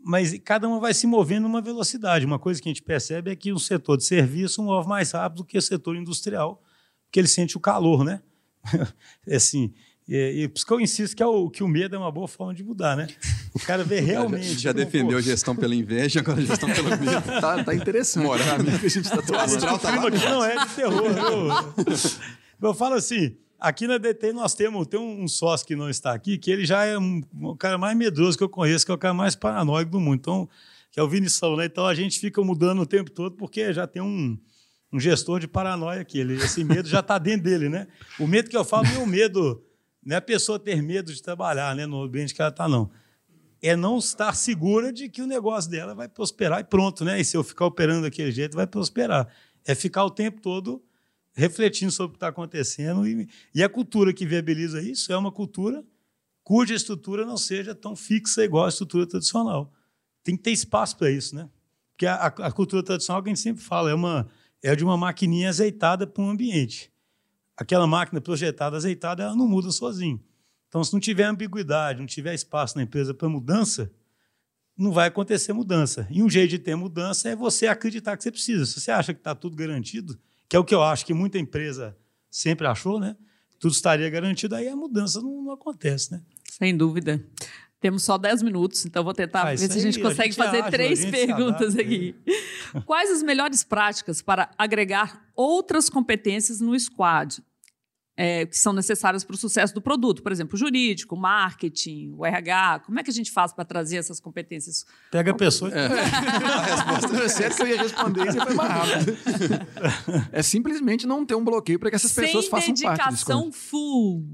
mas cada uma vai se movendo numa velocidade. Uma coisa que a gente percebe é que o setor de serviço move mais rápido do que o setor industrial, porque ele sente o calor, né? assim, E, e por isso que eu insisto que, é o, que o medo é uma boa forma de mudar, né? O cara vê realmente. já, já defendeu a gestão pela inveja, agora a gestão pelo medo. tá, tá interessante. Moral, né? que a gente tá O clima aqui não é de terror, viu? Eu falo assim, aqui na DT nós temos tem um sócio que não está aqui, que ele já é um, o cara mais medroso que eu conheço, que é o cara mais paranoico do mundo. Então, que é o Vinição, né? Então a gente fica mudando o tempo todo porque já tem um, um gestor de paranoia aqui. Ele, esse medo já está dentro dele, né? O medo que eu falo não é o medo não é a pessoa ter medo de trabalhar né, no ambiente que ela está, não. É não estar segura de que o negócio dela vai prosperar e pronto, né? E se eu ficar operando daquele jeito, vai prosperar. É ficar o tempo todo refletindo sobre o que está acontecendo. E, e a cultura que viabiliza isso é uma cultura cuja estrutura não seja tão fixa igual a estrutura tradicional. Tem que ter espaço para isso, né? Porque a, a, cultura tradicional, que a gente sempre fala, é, uma, é de uma maquininha azeitada para um ambiente aquela máquina projetada, azeitada, ela não muda sozinho. Então, se não tiver ambiguidade, não tiver espaço na empresa para mudança, não vai acontecer mudança. E um jeito de ter mudança é você acreditar que você precisa. Se você acha que está tudo garantido, que é o que eu acho que muita empresa sempre achou, né? Tudo estaria garantido, aí a mudança não, não acontece, né? Sem dúvida. Temos só 10 minutos, então vou tentar ah, ver se a gente consegue a gente fazer três perguntas aqui. Quais as melhores práticas para agregar outras competências no squad? É, que são necessárias para o sucesso do produto, por exemplo, jurídico, marketing, o RH. Como é que a gente faz para trazer essas competências? Pega a pessoa. É. a resposta é certa que eu ia responder e você foi mais rápido. É simplesmente não ter um bloqueio para que essas Sem pessoas façam parte. Sem dedicação full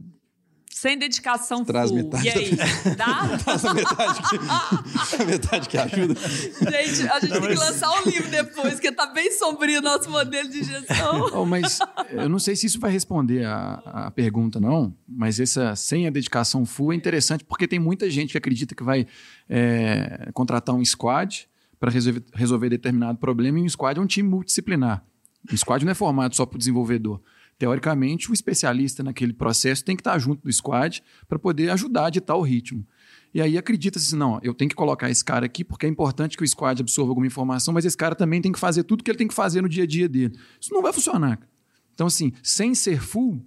sem dedicação Traz full. metade. E aí, dá? Traz a metade que, a metade que ajuda. Gente, a gente não, tem mas... que lançar um livro depois, porque tá bem sombrio o nosso modelo de gestão. Oh, mas eu não sei se isso vai responder a, a pergunta, não. Mas essa sem a dedicação full é interessante, porque tem muita gente que acredita que vai é, contratar um squad para resolver, resolver determinado problema, e um squad é um time multidisciplinar. Um squad não é formado só para o desenvolvedor teoricamente, o especialista naquele processo tem que estar junto do squad para poder ajudar a ditar o ritmo. E aí acredita-se assim, não, eu tenho que colocar esse cara aqui porque é importante que o squad absorva alguma informação, mas esse cara também tem que fazer tudo que ele tem que fazer no dia a dia dele. Isso não vai funcionar. Então, assim, sem ser full.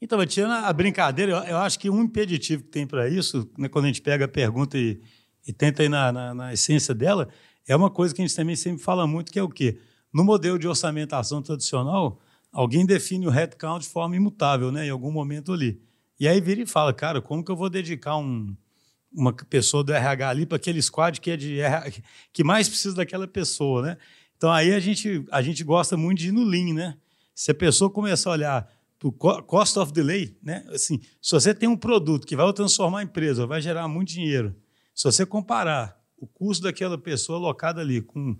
Então, tirando a brincadeira, eu, eu acho que um impeditivo que tem para isso, né, quando a gente pega a pergunta e, e tenta ir na, na, na essência dela, é uma coisa que a gente também sempre fala muito, que é o quê? No modelo de orçamentação tradicional, alguém define o headcount de forma imutável, né, em algum momento ali. E aí vira e fala, cara, como que eu vou dedicar um, uma pessoa do RH ali para aquele squad que é de RH, que mais precisa daquela pessoa, né? Então aí a gente a gente gosta muito de ir no lean, né? Se a pessoa começar a olhar para o cost of delay, né? Assim, se você tem um produto que vai transformar a empresa, vai gerar muito dinheiro, se você comparar o custo daquela pessoa alocada ali com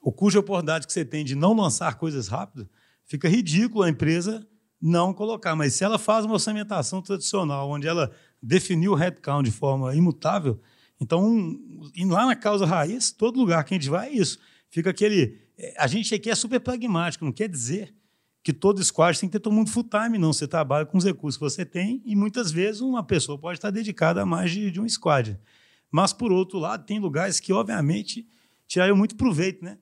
o custo de oportunidade que você tem de não lançar coisas rápidas, fica ridículo a empresa não colocar. Mas se ela faz uma orçamentação tradicional, onde ela definiu o headcount de forma imutável, então, lá na causa raiz, todo lugar que a gente vai é isso. Fica aquele. É, a gente aqui é super pragmático, não quer dizer que todo squad tem que ter todo mundo full time, não. Você trabalha com os recursos que você tem e muitas vezes uma pessoa pode estar dedicada a mais de, de um squad. Mas, por outro lado, tem lugares que, obviamente, tirariam muito proveito, né?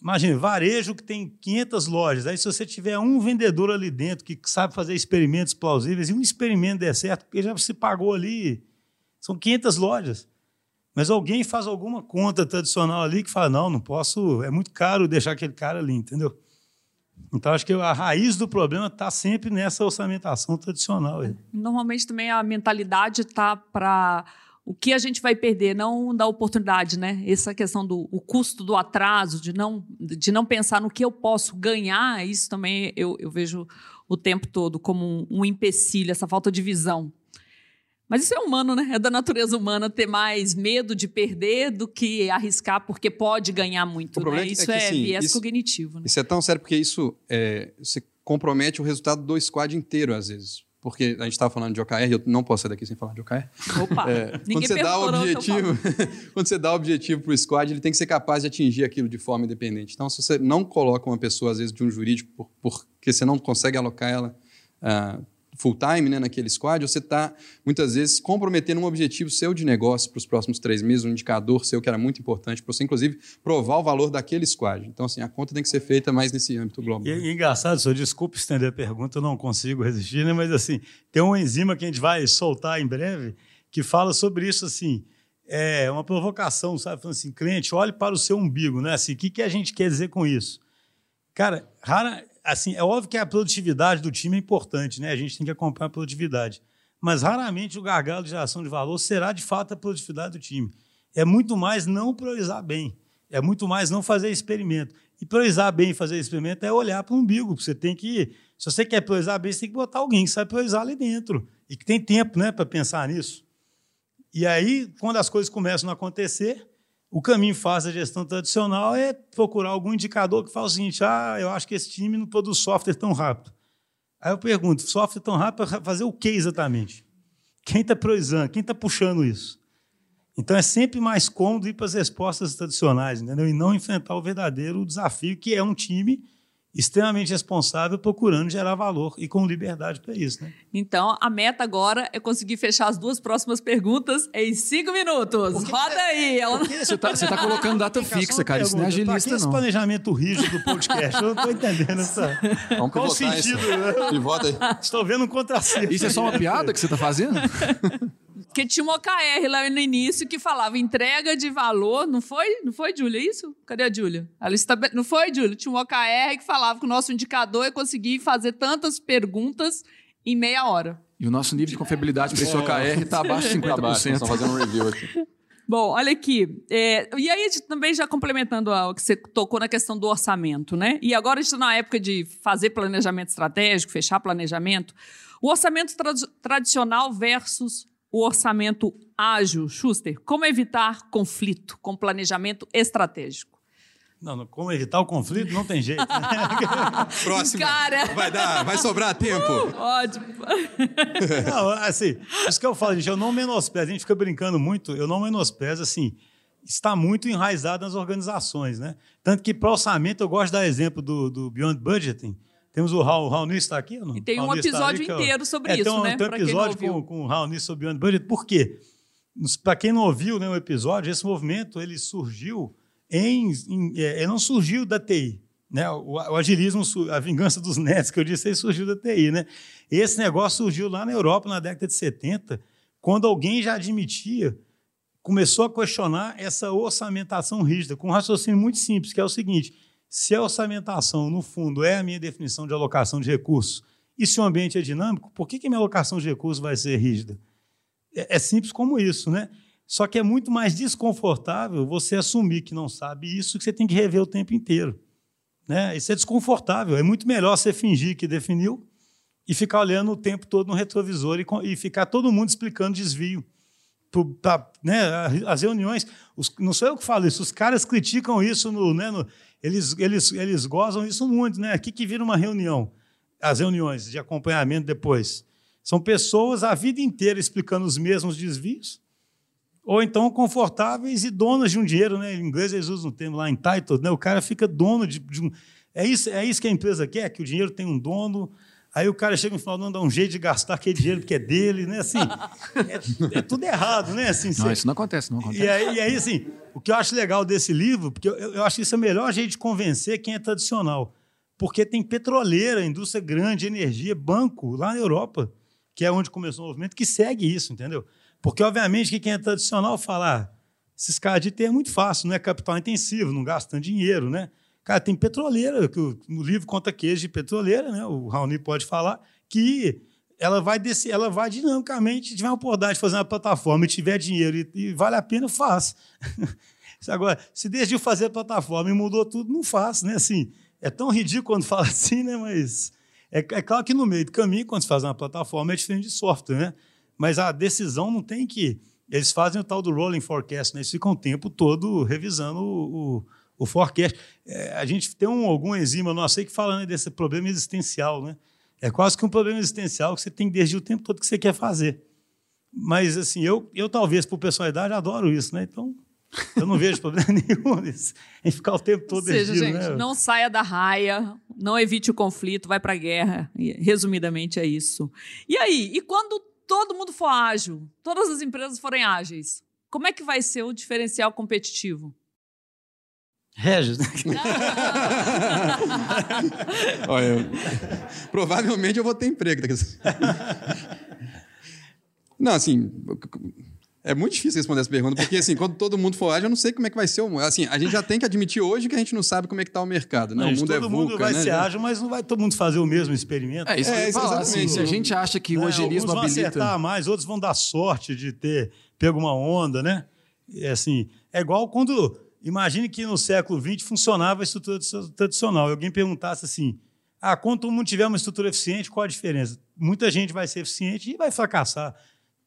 Imagina, varejo que tem 500 lojas. Aí, se você tiver um vendedor ali dentro que sabe fazer experimentos plausíveis e um experimento der certo, porque já se pagou ali, são 500 lojas. Mas alguém faz alguma conta tradicional ali que fala: não, não posso, é muito caro deixar aquele cara ali, entendeu? Então, acho que a raiz do problema está sempre nessa orçamentação tradicional. Normalmente também a mentalidade está para o que a gente vai perder, não da oportunidade, né? Essa questão do o custo do atraso, de não, de não pensar no que eu posso ganhar, isso também eu, eu vejo o tempo todo como um, um empecilho, essa falta de visão. Mas isso é humano, né? É da natureza humana ter mais medo de perder do que arriscar porque pode ganhar muito. Né? Isso é, que, é assim, viés isso, cognitivo. Né? Isso é tão sério porque isso é, você compromete o resultado do squad inteiro, às vezes porque a gente estava falando de OKR, eu não posso sair daqui sem falar de OKR. Opa! É, quando você dá o objetivo, quando você dá o objetivo para o squad, ele tem que ser capaz de atingir aquilo de forma independente. Então, se você não coloca uma pessoa às vezes de um jurídico por, porque você não consegue alocar ela uh, full time né, naquele squad, você está muitas vezes comprometendo um objetivo seu de negócio para os próximos três meses, um indicador seu que era muito importante para você, inclusive, provar o valor daquele squad. Então, assim, a conta tem que ser feita mais nesse âmbito global. E, e engraçado, senhor, desculpe estender a pergunta, eu não consigo resistir, né? mas assim, tem uma enzima que a gente vai soltar em breve que fala sobre isso assim. É uma provocação, sabe? Falando assim, cliente, olhe para o seu umbigo, né? Assim, o que, que a gente quer dizer com isso? Cara, rara, assim, é óbvio que a produtividade do time é importante, né? A gente tem que acompanhar a produtividade. Mas raramente o gargalo de geração de valor será de fato a produtividade do time. É muito mais não priorizar bem. É muito mais não fazer experimento. E priorizar bem e fazer experimento é olhar para o umbigo. Você tem que. Se você quer priorizar bem, você tem que botar alguém que sabe priorizar ali dentro. E que tem tempo né, para pensar nisso. E aí, quando as coisas começam a acontecer, o caminho fácil da gestão tradicional é procurar algum indicador que fala o seguinte: ah, eu acho que esse time não produz software tão rápido. Aí eu pergunto: software tão rápido para fazer o que exatamente? Quem está priorizando? Quem está puxando isso? Então é sempre mais cômodo ir para as respostas tradicionais, entendeu? E não enfrentar o verdadeiro desafio, que é um time extremamente responsável, procurando gerar valor e com liberdade para isso. Né? Então, a meta agora é conseguir fechar as duas próximas perguntas em cinco minutos. Roda aí! Ela... Você está tá colocando data fixa, cara. Isso não é agilista, não. esse planejamento rígido do podcast? Eu não estou entendendo essa... Vamos Qual o sentido? Né? volta aí. Estou vendo um contrassenso. Isso é só uma piada que você está fazendo? Porque tinha uma OKR lá no início que falava entrega de valor. Não foi? Não foi, Júlia? É isso? Cadê a Júlia? Ela está... Não foi, Júlia? Tinha um OKR que falava que o nosso indicador é conseguir fazer tantas perguntas em meia hora. E o nosso nível de confiabilidade para esse OKR está abaixo de 50%. Estamos fazendo um review aqui. Bom, olha aqui. É, e aí, também já complementando o que você tocou na questão do orçamento, né? E agora a gente está na época de fazer planejamento estratégico, fechar planejamento. O orçamento tra tradicional versus o orçamento ágil. Schuster, como evitar conflito com planejamento estratégico? Não, não, como evitar o conflito não tem jeito. Né? Próximo. Cara. Vai dar, vai sobrar tempo. Uh, ótimo. não, assim, isso que eu falo, gente, eu não menosprezo, a gente fica brincando muito, eu não menosprezo, assim, está muito enraizado nas organizações, né? Tanto que para orçamento eu gosto de dar exemplo do, do Beyond Budgeting, temos o Raul, Raul Nisso está aqui não? E tem Raul um episódio ali, inteiro sobre é, isso, tem um, né? Tem um episódio com, com o Raul sobre Beyond Budget. Por quê? Para quem não ouviu né, o episódio, esse movimento ele surgiu em, em é, ele não surgiu da TI. Né? O, o, agilismo, a vingança dos netos, que eu disse, surgiu da TI. Né? Esse negócio surgiu lá na Europa, na década de 70, quando alguém já admitia, começou a questionar essa orçamentação rígida, com um raciocínio muito simples, que é o seguinte: se a orçamentação, no fundo, é a minha definição de alocação de recursos, e se o ambiente é dinâmico, por que, que minha alocação de recursos vai ser rígida? É, é simples como isso, né? Só que é muito mais desconfortável você assumir que não sabe isso, que você tem que rever o tempo inteiro. Né? Isso é desconfortável. É muito melhor você fingir que definiu e ficar olhando o tempo todo no retrovisor e, e ficar todo mundo explicando desvio. Pra, né, as reuniões, os, não sou eu que falo isso, os caras criticam isso no, né, no, eles, eles, eles gozam isso muito, né? Aqui que vira uma reunião, as reuniões de acompanhamento depois. São pessoas a vida inteira explicando os mesmos desvios, ou então confortáveis e donas de um dinheiro, né? Em inglês eles usam o termo lá, entitled, né? O cara fica dono de, de um. É isso, é isso que a empresa quer, que o dinheiro tem um dono, Aí o cara chega no final do ano, dá um jeito de gastar aquele dinheiro porque é dele, né? Assim, é, é tudo errado, né? Assim, não, isso não acontece, não acontece. E aí, e aí, assim, o que eu acho legal desse livro, porque eu, eu acho que isso é o melhor jeito de convencer quem é tradicional. Porque tem petroleira, indústria grande, energia, banco, lá na Europa, que é onde começou o movimento, que segue isso, entendeu? Porque, obviamente, que quem é tradicional fala, ah, esses caras de ter é muito fácil, não é capital intensivo, não gasta dinheiro, né? Cara, tem petroleira, que no livro conta queijo de petroleira, né? O Raoni pode falar, que ela vai descer, ela vai dinamicamente, tiver uma oportunidade de fazer uma plataforma e tiver dinheiro e, e vale a pena, faz. Agora, se decidiu fazer a plataforma e mudou tudo, não faz, né? Assim, é tão ridículo quando fala assim, né? Mas é, é claro que no meio do caminho, quando se faz uma plataforma, é diferente de software, né? Mas a decisão não tem que. Eles fazem o tal do rolling forecast, né? Eles ficam o tempo todo revisando o, o o forecast. É, a gente tem um, algum enzima nosso aí que fala né, desse problema existencial, né? É quase que um problema existencial que você tem desde o tempo todo que você quer fazer. Mas, assim, eu, eu talvez, por personalidade, adoro isso, né? Então, Eu não vejo problema nenhum nisso, em ficar o tempo todo Ou seja, gente, né? não saia da raia, não evite o conflito, vai para a guerra. Resumidamente é isso. E aí, e quando todo mundo for ágil, todas as empresas forem ágeis, como é que vai ser o diferencial competitivo? Regis? Olha, provavelmente eu vou ter emprego. Não, assim, é muito difícil responder essa pergunta, porque assim, quando todo mundo for ágil, eu não sei como é que vai ser o mundo. Assim, a gente já tem que admitir hoje que a gente não sabe como é que está o mercado, né? Não, o mundo todo é Todo mundo vai né? ser ágil, mas não vai todo mundo fazer o mesmo experimento. É isso é, que eu falar, assim, se a gente acha que o é, agilismo alguns vão habilita... acertar mais, outros vão dar sorte de ter pego uma onda, né? É assim, é igual quando imagine que no século XX funcionava a estrutura tradicional. E alguém perguntasse assim: ah, quando todo mundo tiver uma estrutura eficiente, qual a diferença? Muita gente vai ser eficiente e vai fracassar.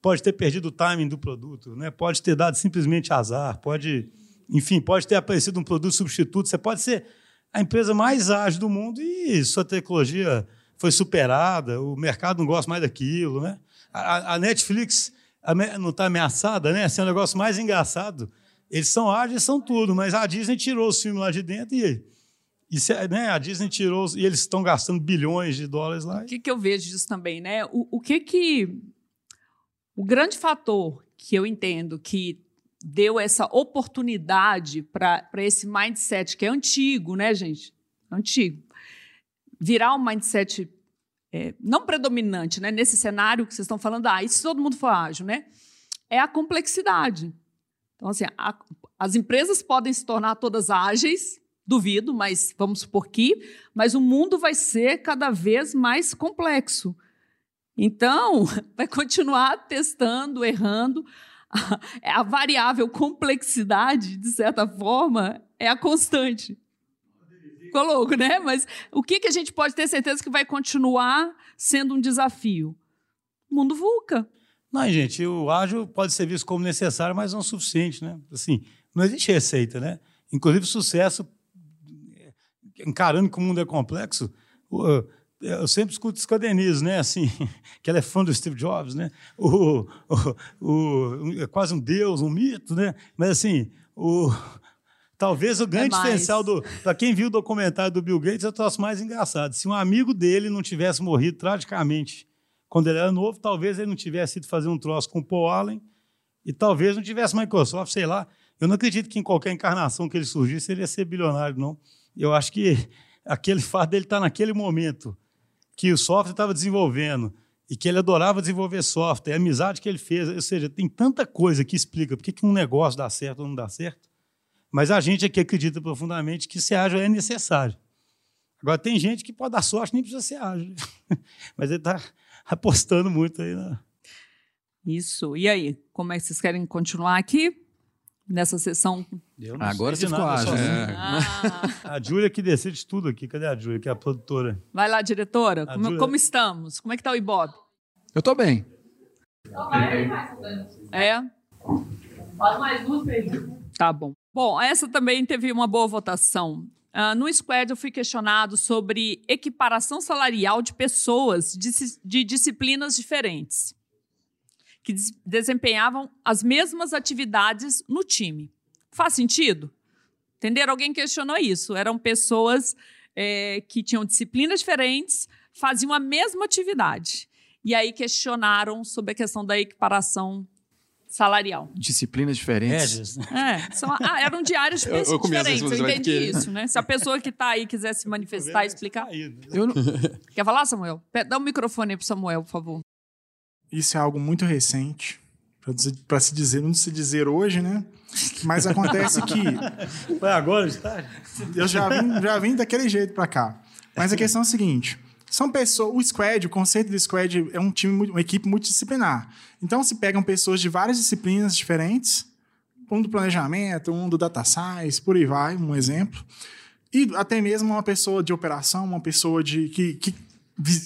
Pode ter perdido o timing do produto, né? pode ter dado simplesmente azar, pode, enfim, pode ter aparecido um produto substituto. Você pode ser a empresa mais ágil do mundo e sua tecnologia foi superada, o mercado não gosta mais daquilo. Né? A, a Netflix não está ameaçada, né? Esse é o negócio mais engraçado. Eles são ágeis, são tudo, mas a Disney tirou os filmes lá de dentro e, e né, a Disney tirou e eles estão gastando bilhões de dólares lá. O que, que eu vejo disso também, né? O, o que que o grande fator que eu entendo que deu essa oportunidade para esse mindset que é antigo, né, gente? Antigo. Virar um mindset é, não predominante, né? Nesse cenário que vocês estão falando, ah, se todo mundo for ágil, né? É a complexidade. Então, assim, a, as empresas podem se tornar todas ágeis, duvido, mas vamos supor que, mas o mundo vai ser cada vez mais complexo. Então, vai continuar testando, errando. A, a variável complexidade, de certa forma, é a constante. Ficou louco, né? Mas o que, que a gente pode ter certeza que vai continuar sendo um desafio? O mundo VUCA. Não, gente, o ágil pode ser visto como necessário, mas não suficiente, né? Assim, não existe receita, né? Inclusive, sucesso, encarando que o mundo é complexo, eu sempre escuto os cadernistas, né? Assim, que ela é fã do Steve Jobs, né? O, o, o, é quase um deus, um mito, né? Mas assim, o, talvez o grande é diferencial do. Para quem viu o documentário do Bill Gates, é o troço mais engraçado. Se um amigo dele não tivesse morrido tragicamente quando ele era novo, talvez ele não tivesse ido fazer um troço com o Paul Allen e talvez não tivesse Microsoft, sei lá. Eu não acredito que em qualquer encarnação que ele surgisse ele ia ser bilionário, não. Eu acho que aquele fato dele estar naquele momento que o software estava desenvolvendo e que ele adorava desenvolver software, a amizade que ele fez, ou seja, tem tanta coisa que explica por que um negócio dá certo ou não dá certo. Mas a gente aqui acredita profundamente que ser ágil é necessário. Agora, tem gente que pode dar sorte, nem precisa ser ágil. Mas ele está apostando muito aí. Na... Isso. E aí, como é que vocês querem continuar aqui? nessa sessão. Agora você ficou ágil. É. Ah. A Júlia que decide tudo aqui. Cadê a Júlia, que é a produtora? Vai lá, diretora. Como, Julia... como, estamos? Como é que tá o Ibope? Eu tô bem. É? Faz mais duas Tá bom. Bom, essa também teve uma boa votação. Uh, no Squad, eu fui questionado sobre equiparação salarial de pessoas de, de disciplinas diferentes que desempenhavam as mesmas atividades no time. Faz sentido? Entenderam? Alguém questionou isso. Eram pessoas é, que tinham disciplinas diferentes, faziam a mesma atividade. E aí questionaram sobre a questão da equiparação salarial. Disciplinas diferentes. É, são, ah, eram diários eu, eu diferentes, eu entendi isso, né? Se a pessoa que está aí quiser se manifestar e explicar. Eu não... Quer falar, Samuel? Dá o um microfone aí para Samuel, por favor. Isso é algo muito recente, para se dizer, não se dizer hoje, né? Mas acontece que. Foi agora está? Eu já vim, já vim daquele jeito para cá. Mas a questão é a seguinte: são pessoas. O squad, o conceito do squad é um time, uma equipe multidisciplinar. Então se pegam pessoas de várias disciplinas diferentes, um do planejamento, um do data science, por aí vai, um exemplo. E até mesmo uma pessoa de operação, uma pessoa de que, que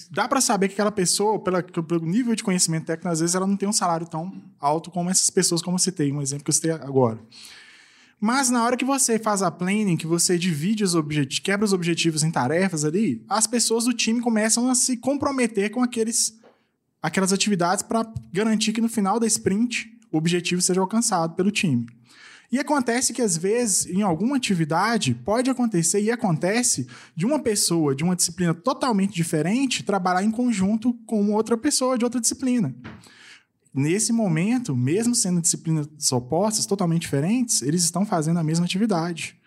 dá para saber que aquela pessoa, pela, pelo nível de conhecimento técnico, às vezes ela não tem um salário tão alto como essas pessoas, como eu citei, um exemplo que eu citei agora. Mas na hora que você faz a planning, que você divide os objetivos, quebra os objetivos em tarefas ali, as pessoas do time começam a se comprometer com aqueles, aquelas atividades para garantir que no final da sprint o objetivo seja alcançado pelo time. E acontece que, às vezes, em alguma atividade, pode acontecer e acontece de uma pessoa de uma disciplina totalmente diferente trabalhar em conjunto com outra pessoa de outra disciplina. Nesse momento, mesmo sendo disciplinas opostas, totalmente diferentes, eles estão fazendo a mesma atividade.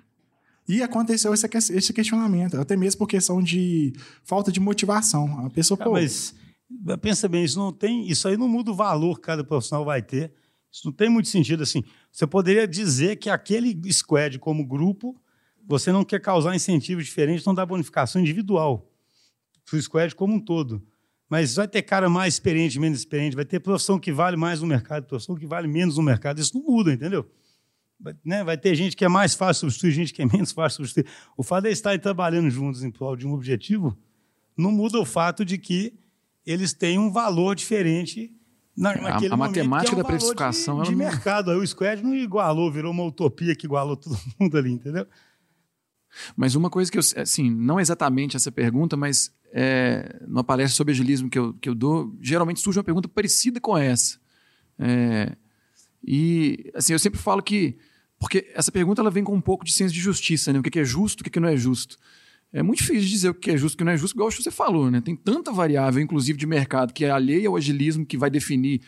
E aconteceu esse questionamento, até mesmo por questão de falta de motivação. A pessoa, ah, pô, mas pensa bem, isso não tem, isso aí não muda o valor que cada profissional vai ter. Isso não tem muito sentido assim. Você poderia dizer que aquele squad como grupo, você não quer causar incentivo diferente, não dá bonificação individual o squad como um todo. Mas vai ter cara mais experiente, menos experiente, vai ter profissão que vale mais no mercado, profissão que vale menos no mercado. Isso não muda, entendeu? Vai, né? vai ter gente que é mais fácil substituir, gente que é menos fácil substituir. O fato de eles estarem trabalhando juntos em prol de um objetivo não muda o fato de que eles têm um valor diferente na, naquele a, a matemática é um da precificação de, de mercado. Aí o Squad não igualou, virou uma utopia que igualou todo mundo ali, entendeu? Mas uma coisa que eu, assim, não exatamente essa pergunta, mas é, numa palestra sobre agilismo que eu, que eu dou, geralmente surge uma pergunta parecida com essa. É, e, assim, eu sempre falo que, porque essa pergunta ela vem com um pouco de senso de justiça, né? O que é justo, o que não é justo. É muito difícil dizer o que é justo o que não é justo, igual você falou, né? Tem tanta variável, inclusive de mercado, que é alheia ao agilismo, que vai definir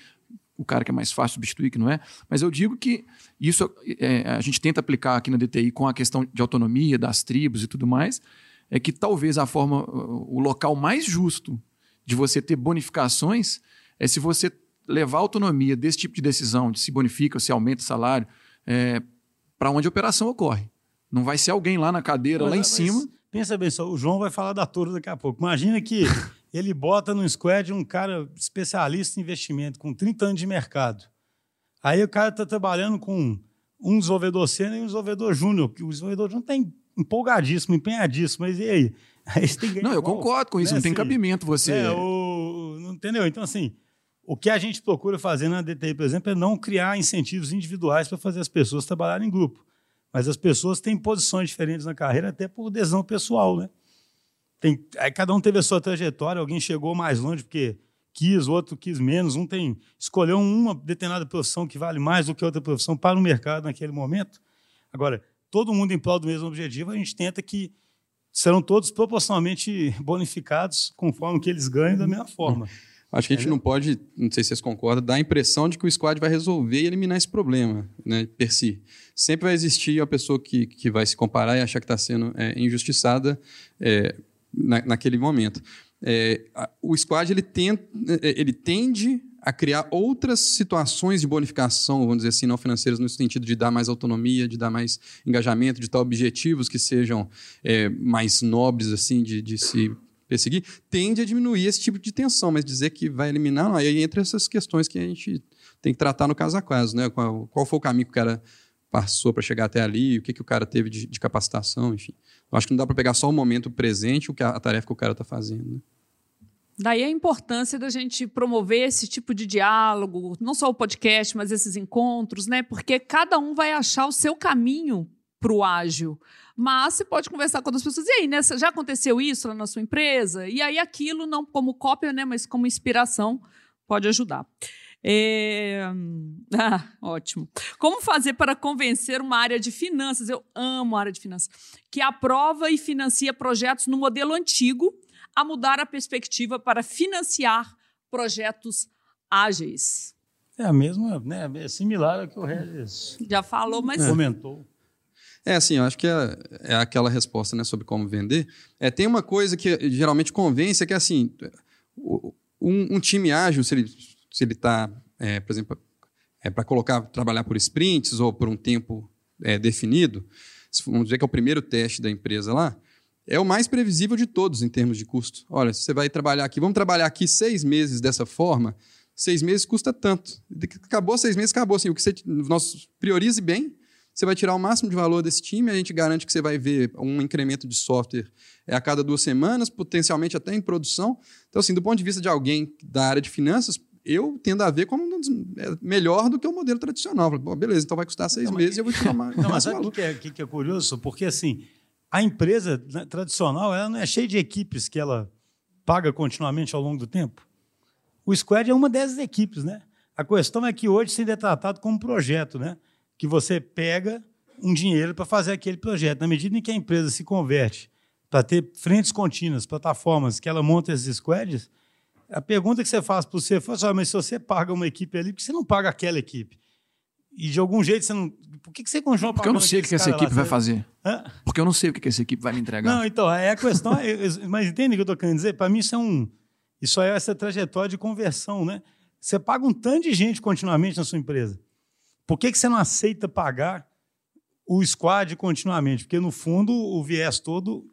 o cara que é mais fácil substituir, que não é. Mas eu digo que isso é, a gente tenta aplicar aqui na DTI com a questão de autonomia das tribos e tudo mais, é que talvez a forma, o local mais justo de você ter bonificações é se você levar a autonomia desse tipo de decisão, de se bonifica, se aumenta o salário, é, para onde a operação ocorre. Não vai ser alguém lá na cadeira, mas, lá em cima Pensa bem só, o João vai falar da Toro daqui a pouco. Imagina que ele bota no squad um cara especialista em investimento, com 30 anos de mercado. Aí o cara está trabalhando com um desenvolvedor sênior e um desenvolvedor júnior. O desenvolvedor júnior está empolgadíssimo, empenhadíssimo, mas e aí? aí não, eu concordo com isso, né? não tem assim, cabimento você. É, o, entendeu? Então, assim, o que a gente procura fazer na DTI, por exemplo, é não criar incentivos individuais para fazer as pessoas trabalharem em grupo. Mas as pessoas têm posições diferentes na carreira, até por decisão pessoal, né? Tem, aí cada um teve a sua trajetória, alguém chegou mais longe porque quis, outro quis menos, um tem escolheu uma determinada profissão que vale mais do que outra profissão para o mercado naquele momento. Agora, todo mundo em prol do mesmo objetivo, a gente tenta que serão todos proporcionalmente bonificados conforme que eles ganham da mesma forma. Acho que a gente não pode, não sei se vocês concordam, dar a impressão de que o squad vai resolver e eliminar esse problema, né, per si. Sempre vai existir a pessoa que, que vai se comparar e achar que está sendo é, injustiçada é, na, naquele momento. É, o squad ele, tenta, é, ele tende a criar outras situações de bonificação, vamos dizer assim, não financeiras, no sentido de dar mais autonomia, de dar mais engajamento, de dar objetivos que sejam é, mais nobres, assim, de, de se perseguir, tende a diminuir esse tipo de tensão, mas dizer que vai eliminar, não. Aí entra essas questões que a gente tem que tratar no caso a caso, né? Qual, qual foi o caminho que o cara passou para chegar até ali, o que, que o cara teve de, de capacitação, enfim. Eu acho que não dá para pegar só o momento presente, o que a, a tarefa que o cara está fazendo. Né? Daí a importância da gente promover esse tipo de diálogo, não só o podcast, mas esses encontros, né? Porque cada um vai achar o seu caminho para o ágil. Mas você pode conversar com outras pessoas. E aí, nessa, já aconteceu isso lá na sua empresa? E aí aquilo, não como cópia, né, mas como inspiração, pode ajudar. É... Ah, ótimo. Como fazer para convencer uma área de finanças? Eu amo a área de finanças. Que aprova e financia projetos no modelo antigo a mudar a perspectiva para financiar projetos ágeis. É a mesma, né? É similar ao que o Regis já falou, mas comentou. É assim, eu acho que é, é aquela resposta né, sobre como vender. É, tem uma coisa que geralmente convence, é que assim, um, um time ágil, se ele se está, é, por exemplo, é para colocar, trabalhar por sprints ou por um tempo é, definido, vamos dizer que é o primeiro teste da empresa lá, é o mais previsível de todos em termos de custo. Olha, você vai trabalhar aqui, vamos trabalhar aqui seis meses dessa forma, seis meses custa tanto. Acabou seis meses, acabou. Assim, o que você nós priorize bem, você vai tirar o máximo de valor desse time, a gente garante que você vai ver um incremento de software a cada duas semanas, potencialmente até em produção. Então, assim, do ponto de vista de alguém da área de finanças, eu tendo a ver como é melhor do que o modelo tradicional. Bom, beleza, então vai custar seis não, meses e eu vou tirar mais. Não, mas sabe o que, é, que é curioso? Porque, assim, a empresa né, tradicional ela não é cheia de equipes que ela paga continuamente ao longo do tempo. O Squad é uma dessas equipes, né? A questão é que hoje se é tratado como projeto, né? que você pega um dinheiro para fazer aquele projeto. Na medida em que a empresa se converte para ter frentes contínuas, plataformas, que ela monta esses squads, a pergunta que você faz para você foi assim, mas se você paga uma equipe ali, por que você não paga aquela equipe? E de algum jeito você não. Por que, que você continua Porque eu não sei o que essa equipe lá, vai fazer. Hã? Porque eu não sei o que essa equipe vai me entregar. Não, então, é a questão. É, mas entende o que eu estou querendo dizer? Para mim, isso é um. Isso é essa trajetória de conversão, né? Você paga um tanto de gente continuamente na sua empresa. Por que, que você não aceita pagar o squad continuamente? Porque, no fundo, o viés todo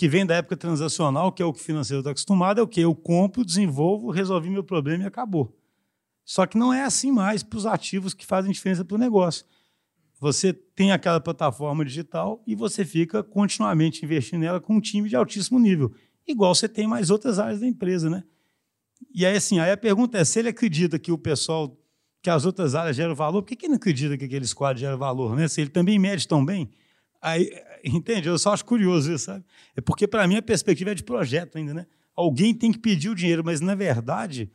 que vem da época transacional, que é o que o financeiro está acostumado, é o que? Eu compro, desenvolvo, resolvi meu problema e acabou. Só que não é assim mais para os ativos que fazem diferença para o negócio. Você tem aquela plataforma digital e você fica continuamente investindo nela com um time de altíssimo nível. Igual você tem mais outras áreas da empresa, né? E aí, assim, aí a pergunta é: se ele acredita que o pessoal, que as outras áreas geram valor, por que, que ele não acredita que aquele squad gera valor, né? Se ele também mede tão bem, Aí, entende? Eu só acho curioso isso, sabe? É porque, para mim, a perspectiva é de projeto ainda, né? Alguém tem que pedir o dinheiro, mas, na verdade,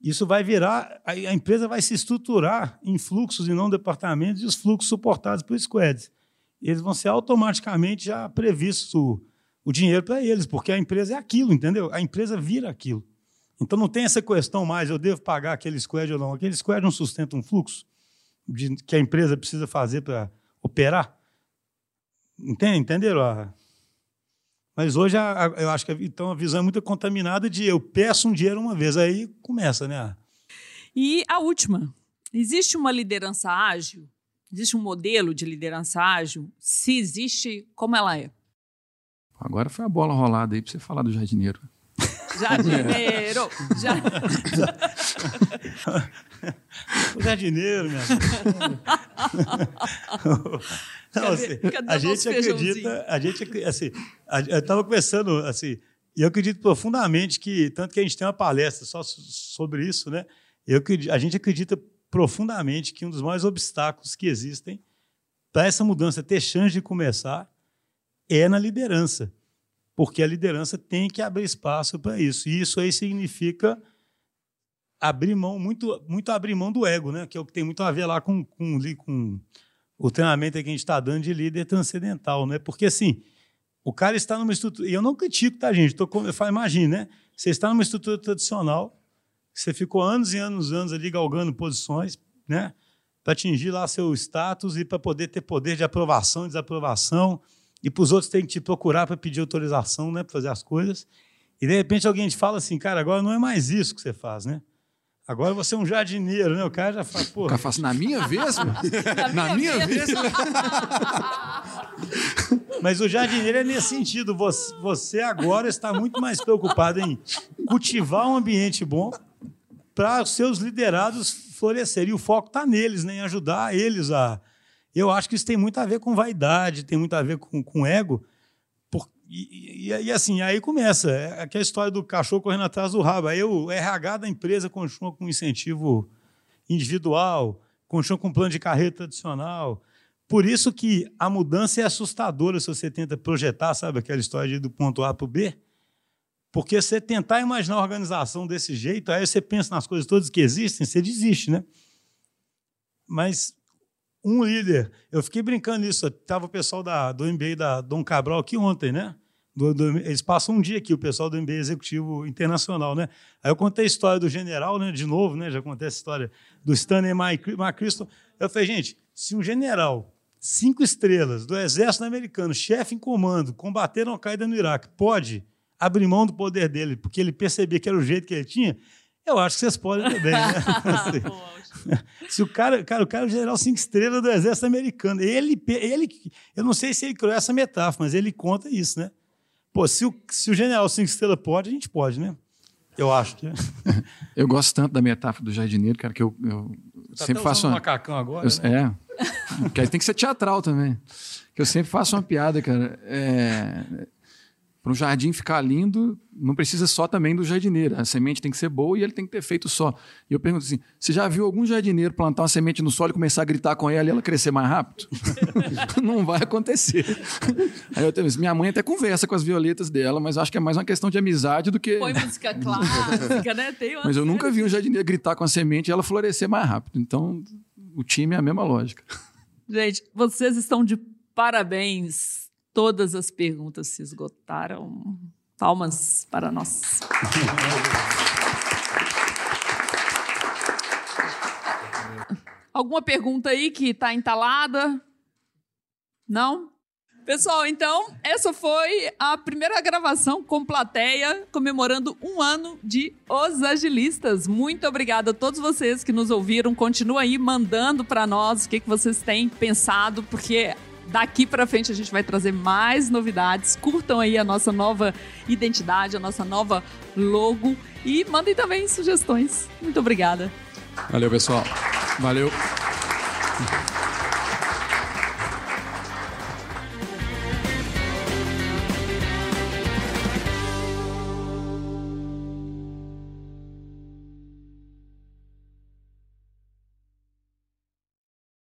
isso vai virar... A, empresa vai se estruturar em fluxos e não departamentos, e os fluxos suportados por squads. Eles vão ser automaticamente já previstos o, o dinheiro para eles, porque a empresa é aquilo, entendeu? A empresa vira aquilo. Então, não tem essa questão mais, eu devo pagar aquele squad ou não. Aquele squad não sustenta um fluxo de, que a empresa precisa fazer para operar. Entende? Entenderam? Mas hoje a, a, eu acho que a, então a visão é muito contaminada de eu peço um dinheiro uma vez, aí começa, né? E a última: existe uma liderança ágil? Existe um modelo de liderança ágil? Se existe, como ela é? Agora foi a bola rolada aí para você falar do jardineiro. Jardineiro! Já... o jardineiro, minha Não, assim, a gente acredita, a gente assim, a, eu estava conversando assim, e eu acredito profundamente que tanto que a gente tem uma palestra só sobre isso, né? Eu a gente acredita profundamente que um dos maiores obstáculos que existem para essa mudança ter chance de começar é na liderança, porque a liderança tem que abrir espaço para isso. E isso aí significa abrir mão muito muito abrir mão do ego, né? Que é o que tem muito a ver lá com com, com o treinamento que a gente está dando de líder transcendental, né? Porque assim, o cara está numa estrutura. E eu não critico, tá, gente? Tô, eu falo, imagine, né? Você está numa estrutura tradicional, você ficou anos e anos, anos ali galgando posições, né? Para atingir lá seu status e para poder ter poder de aprovação e desaprovação. E para os outros tem que te procurar para pedir autorização, né? Para fazer as coisas. E de repente alguém te fala assim, cara, agora não é mais isso que você faz, né? Agora você é um jardineiro, né? O cara já fala, pô. O cara fala assim, na minha vez, mano? na, minha, vez. Mas o jardineiro é nesse sentido. Você, você agora está muito mais preocupado em cultivar um ambiente bom para os seus liderados florescerem. E o foco está neles, né? em ajudar eles a. Eu acho que isso tem muito a ver com vaidade, tem muito a ver com, com ego. E, e, e, assim, aí começa. É aquela história do cachorro correndo atrás do rabo. Aí o RH da empresa continua com incentivo individual, continua com plano de carreira tradicional. Por isso que a mudança é assustadora se você tenta projetar, sabe, aquela história do ponto A para o B. Porque você tentar imaginar a organização desse jeito, aí você pensa nas coisas todas que existem, você desiste, né? Mas um líder, eu fiquei brincando nisso, estava o pessoal da, do MBA da Dom Cabral aqui ontem, né? Do, do, eles passam um dia aqui, o pessoal do MBA Executivo Internacional, né? Aí eu contei a história do general, né? De novo, né? Já contei essa história do Stanley McChrystal. Eu falei, gente, se um general, cinco estrelas, do exército americano, chefe em comando, combater a Al-Qaeda no Iraque, pode abrir mão do poder dele, porque ele percebia que era o jeito que ele tinha, eu acho que vocês podem também, né? assim, se o cara, cara, o cara é o general cinco estrelas do exército americano, ele, ele, eu não sei se ele criou essa metáfora, mas ele conta isso, né? Pô, se o, se o general cinco estrelas pode, a gente pode, né? Eu acho que. É. eu gosto tanto da metáfora do jardineiro, cara, que eu, eu tá sempre faço. Uma... macacão agora? Eu, né? É. Porque aí tem que ser teatral também. Que eu sempre faço uma piada, cara. É, para um jardim ficar lindo, não precisa só também do jardineiro. A semente tem que ser boa e ele tem que ter feito só. E eu pergunto assim: você já viu algum jardineiro plantar uma semente no solo e começar a gritar com ela e ela crescer mais rápido? não vai acontecer. Aí eu tenho, minha mãe até conversa com as violetas dela, mas acho que é mais uma questão de amizade do que. Põe música clássica, né? Tem mas eu nunca vi um jardineiro gritar com a semente e ela florescer mais rápido. Então, o time é a mesma lógica. Gente, vocês estão de parabéns. Todas as perguntas se esgotaram. Palmas para nós. Alguma pergunta aí que está entalada? Não? Pessoal, então, essa foi a primeira gravação com plateia comemorando um ano de Os Agilistas. Muito obrigada a todos vocês que nos ouviram. Continua aí mandando para nós o que, que vocês têm pensado, porque daqui para frente a gente vai trazer mais novidades. Curtam aí a nossa nova identidade, a nossa nova logo e mandem também sugestões. Muito obrigada. Valeu, pessoal. Valeu.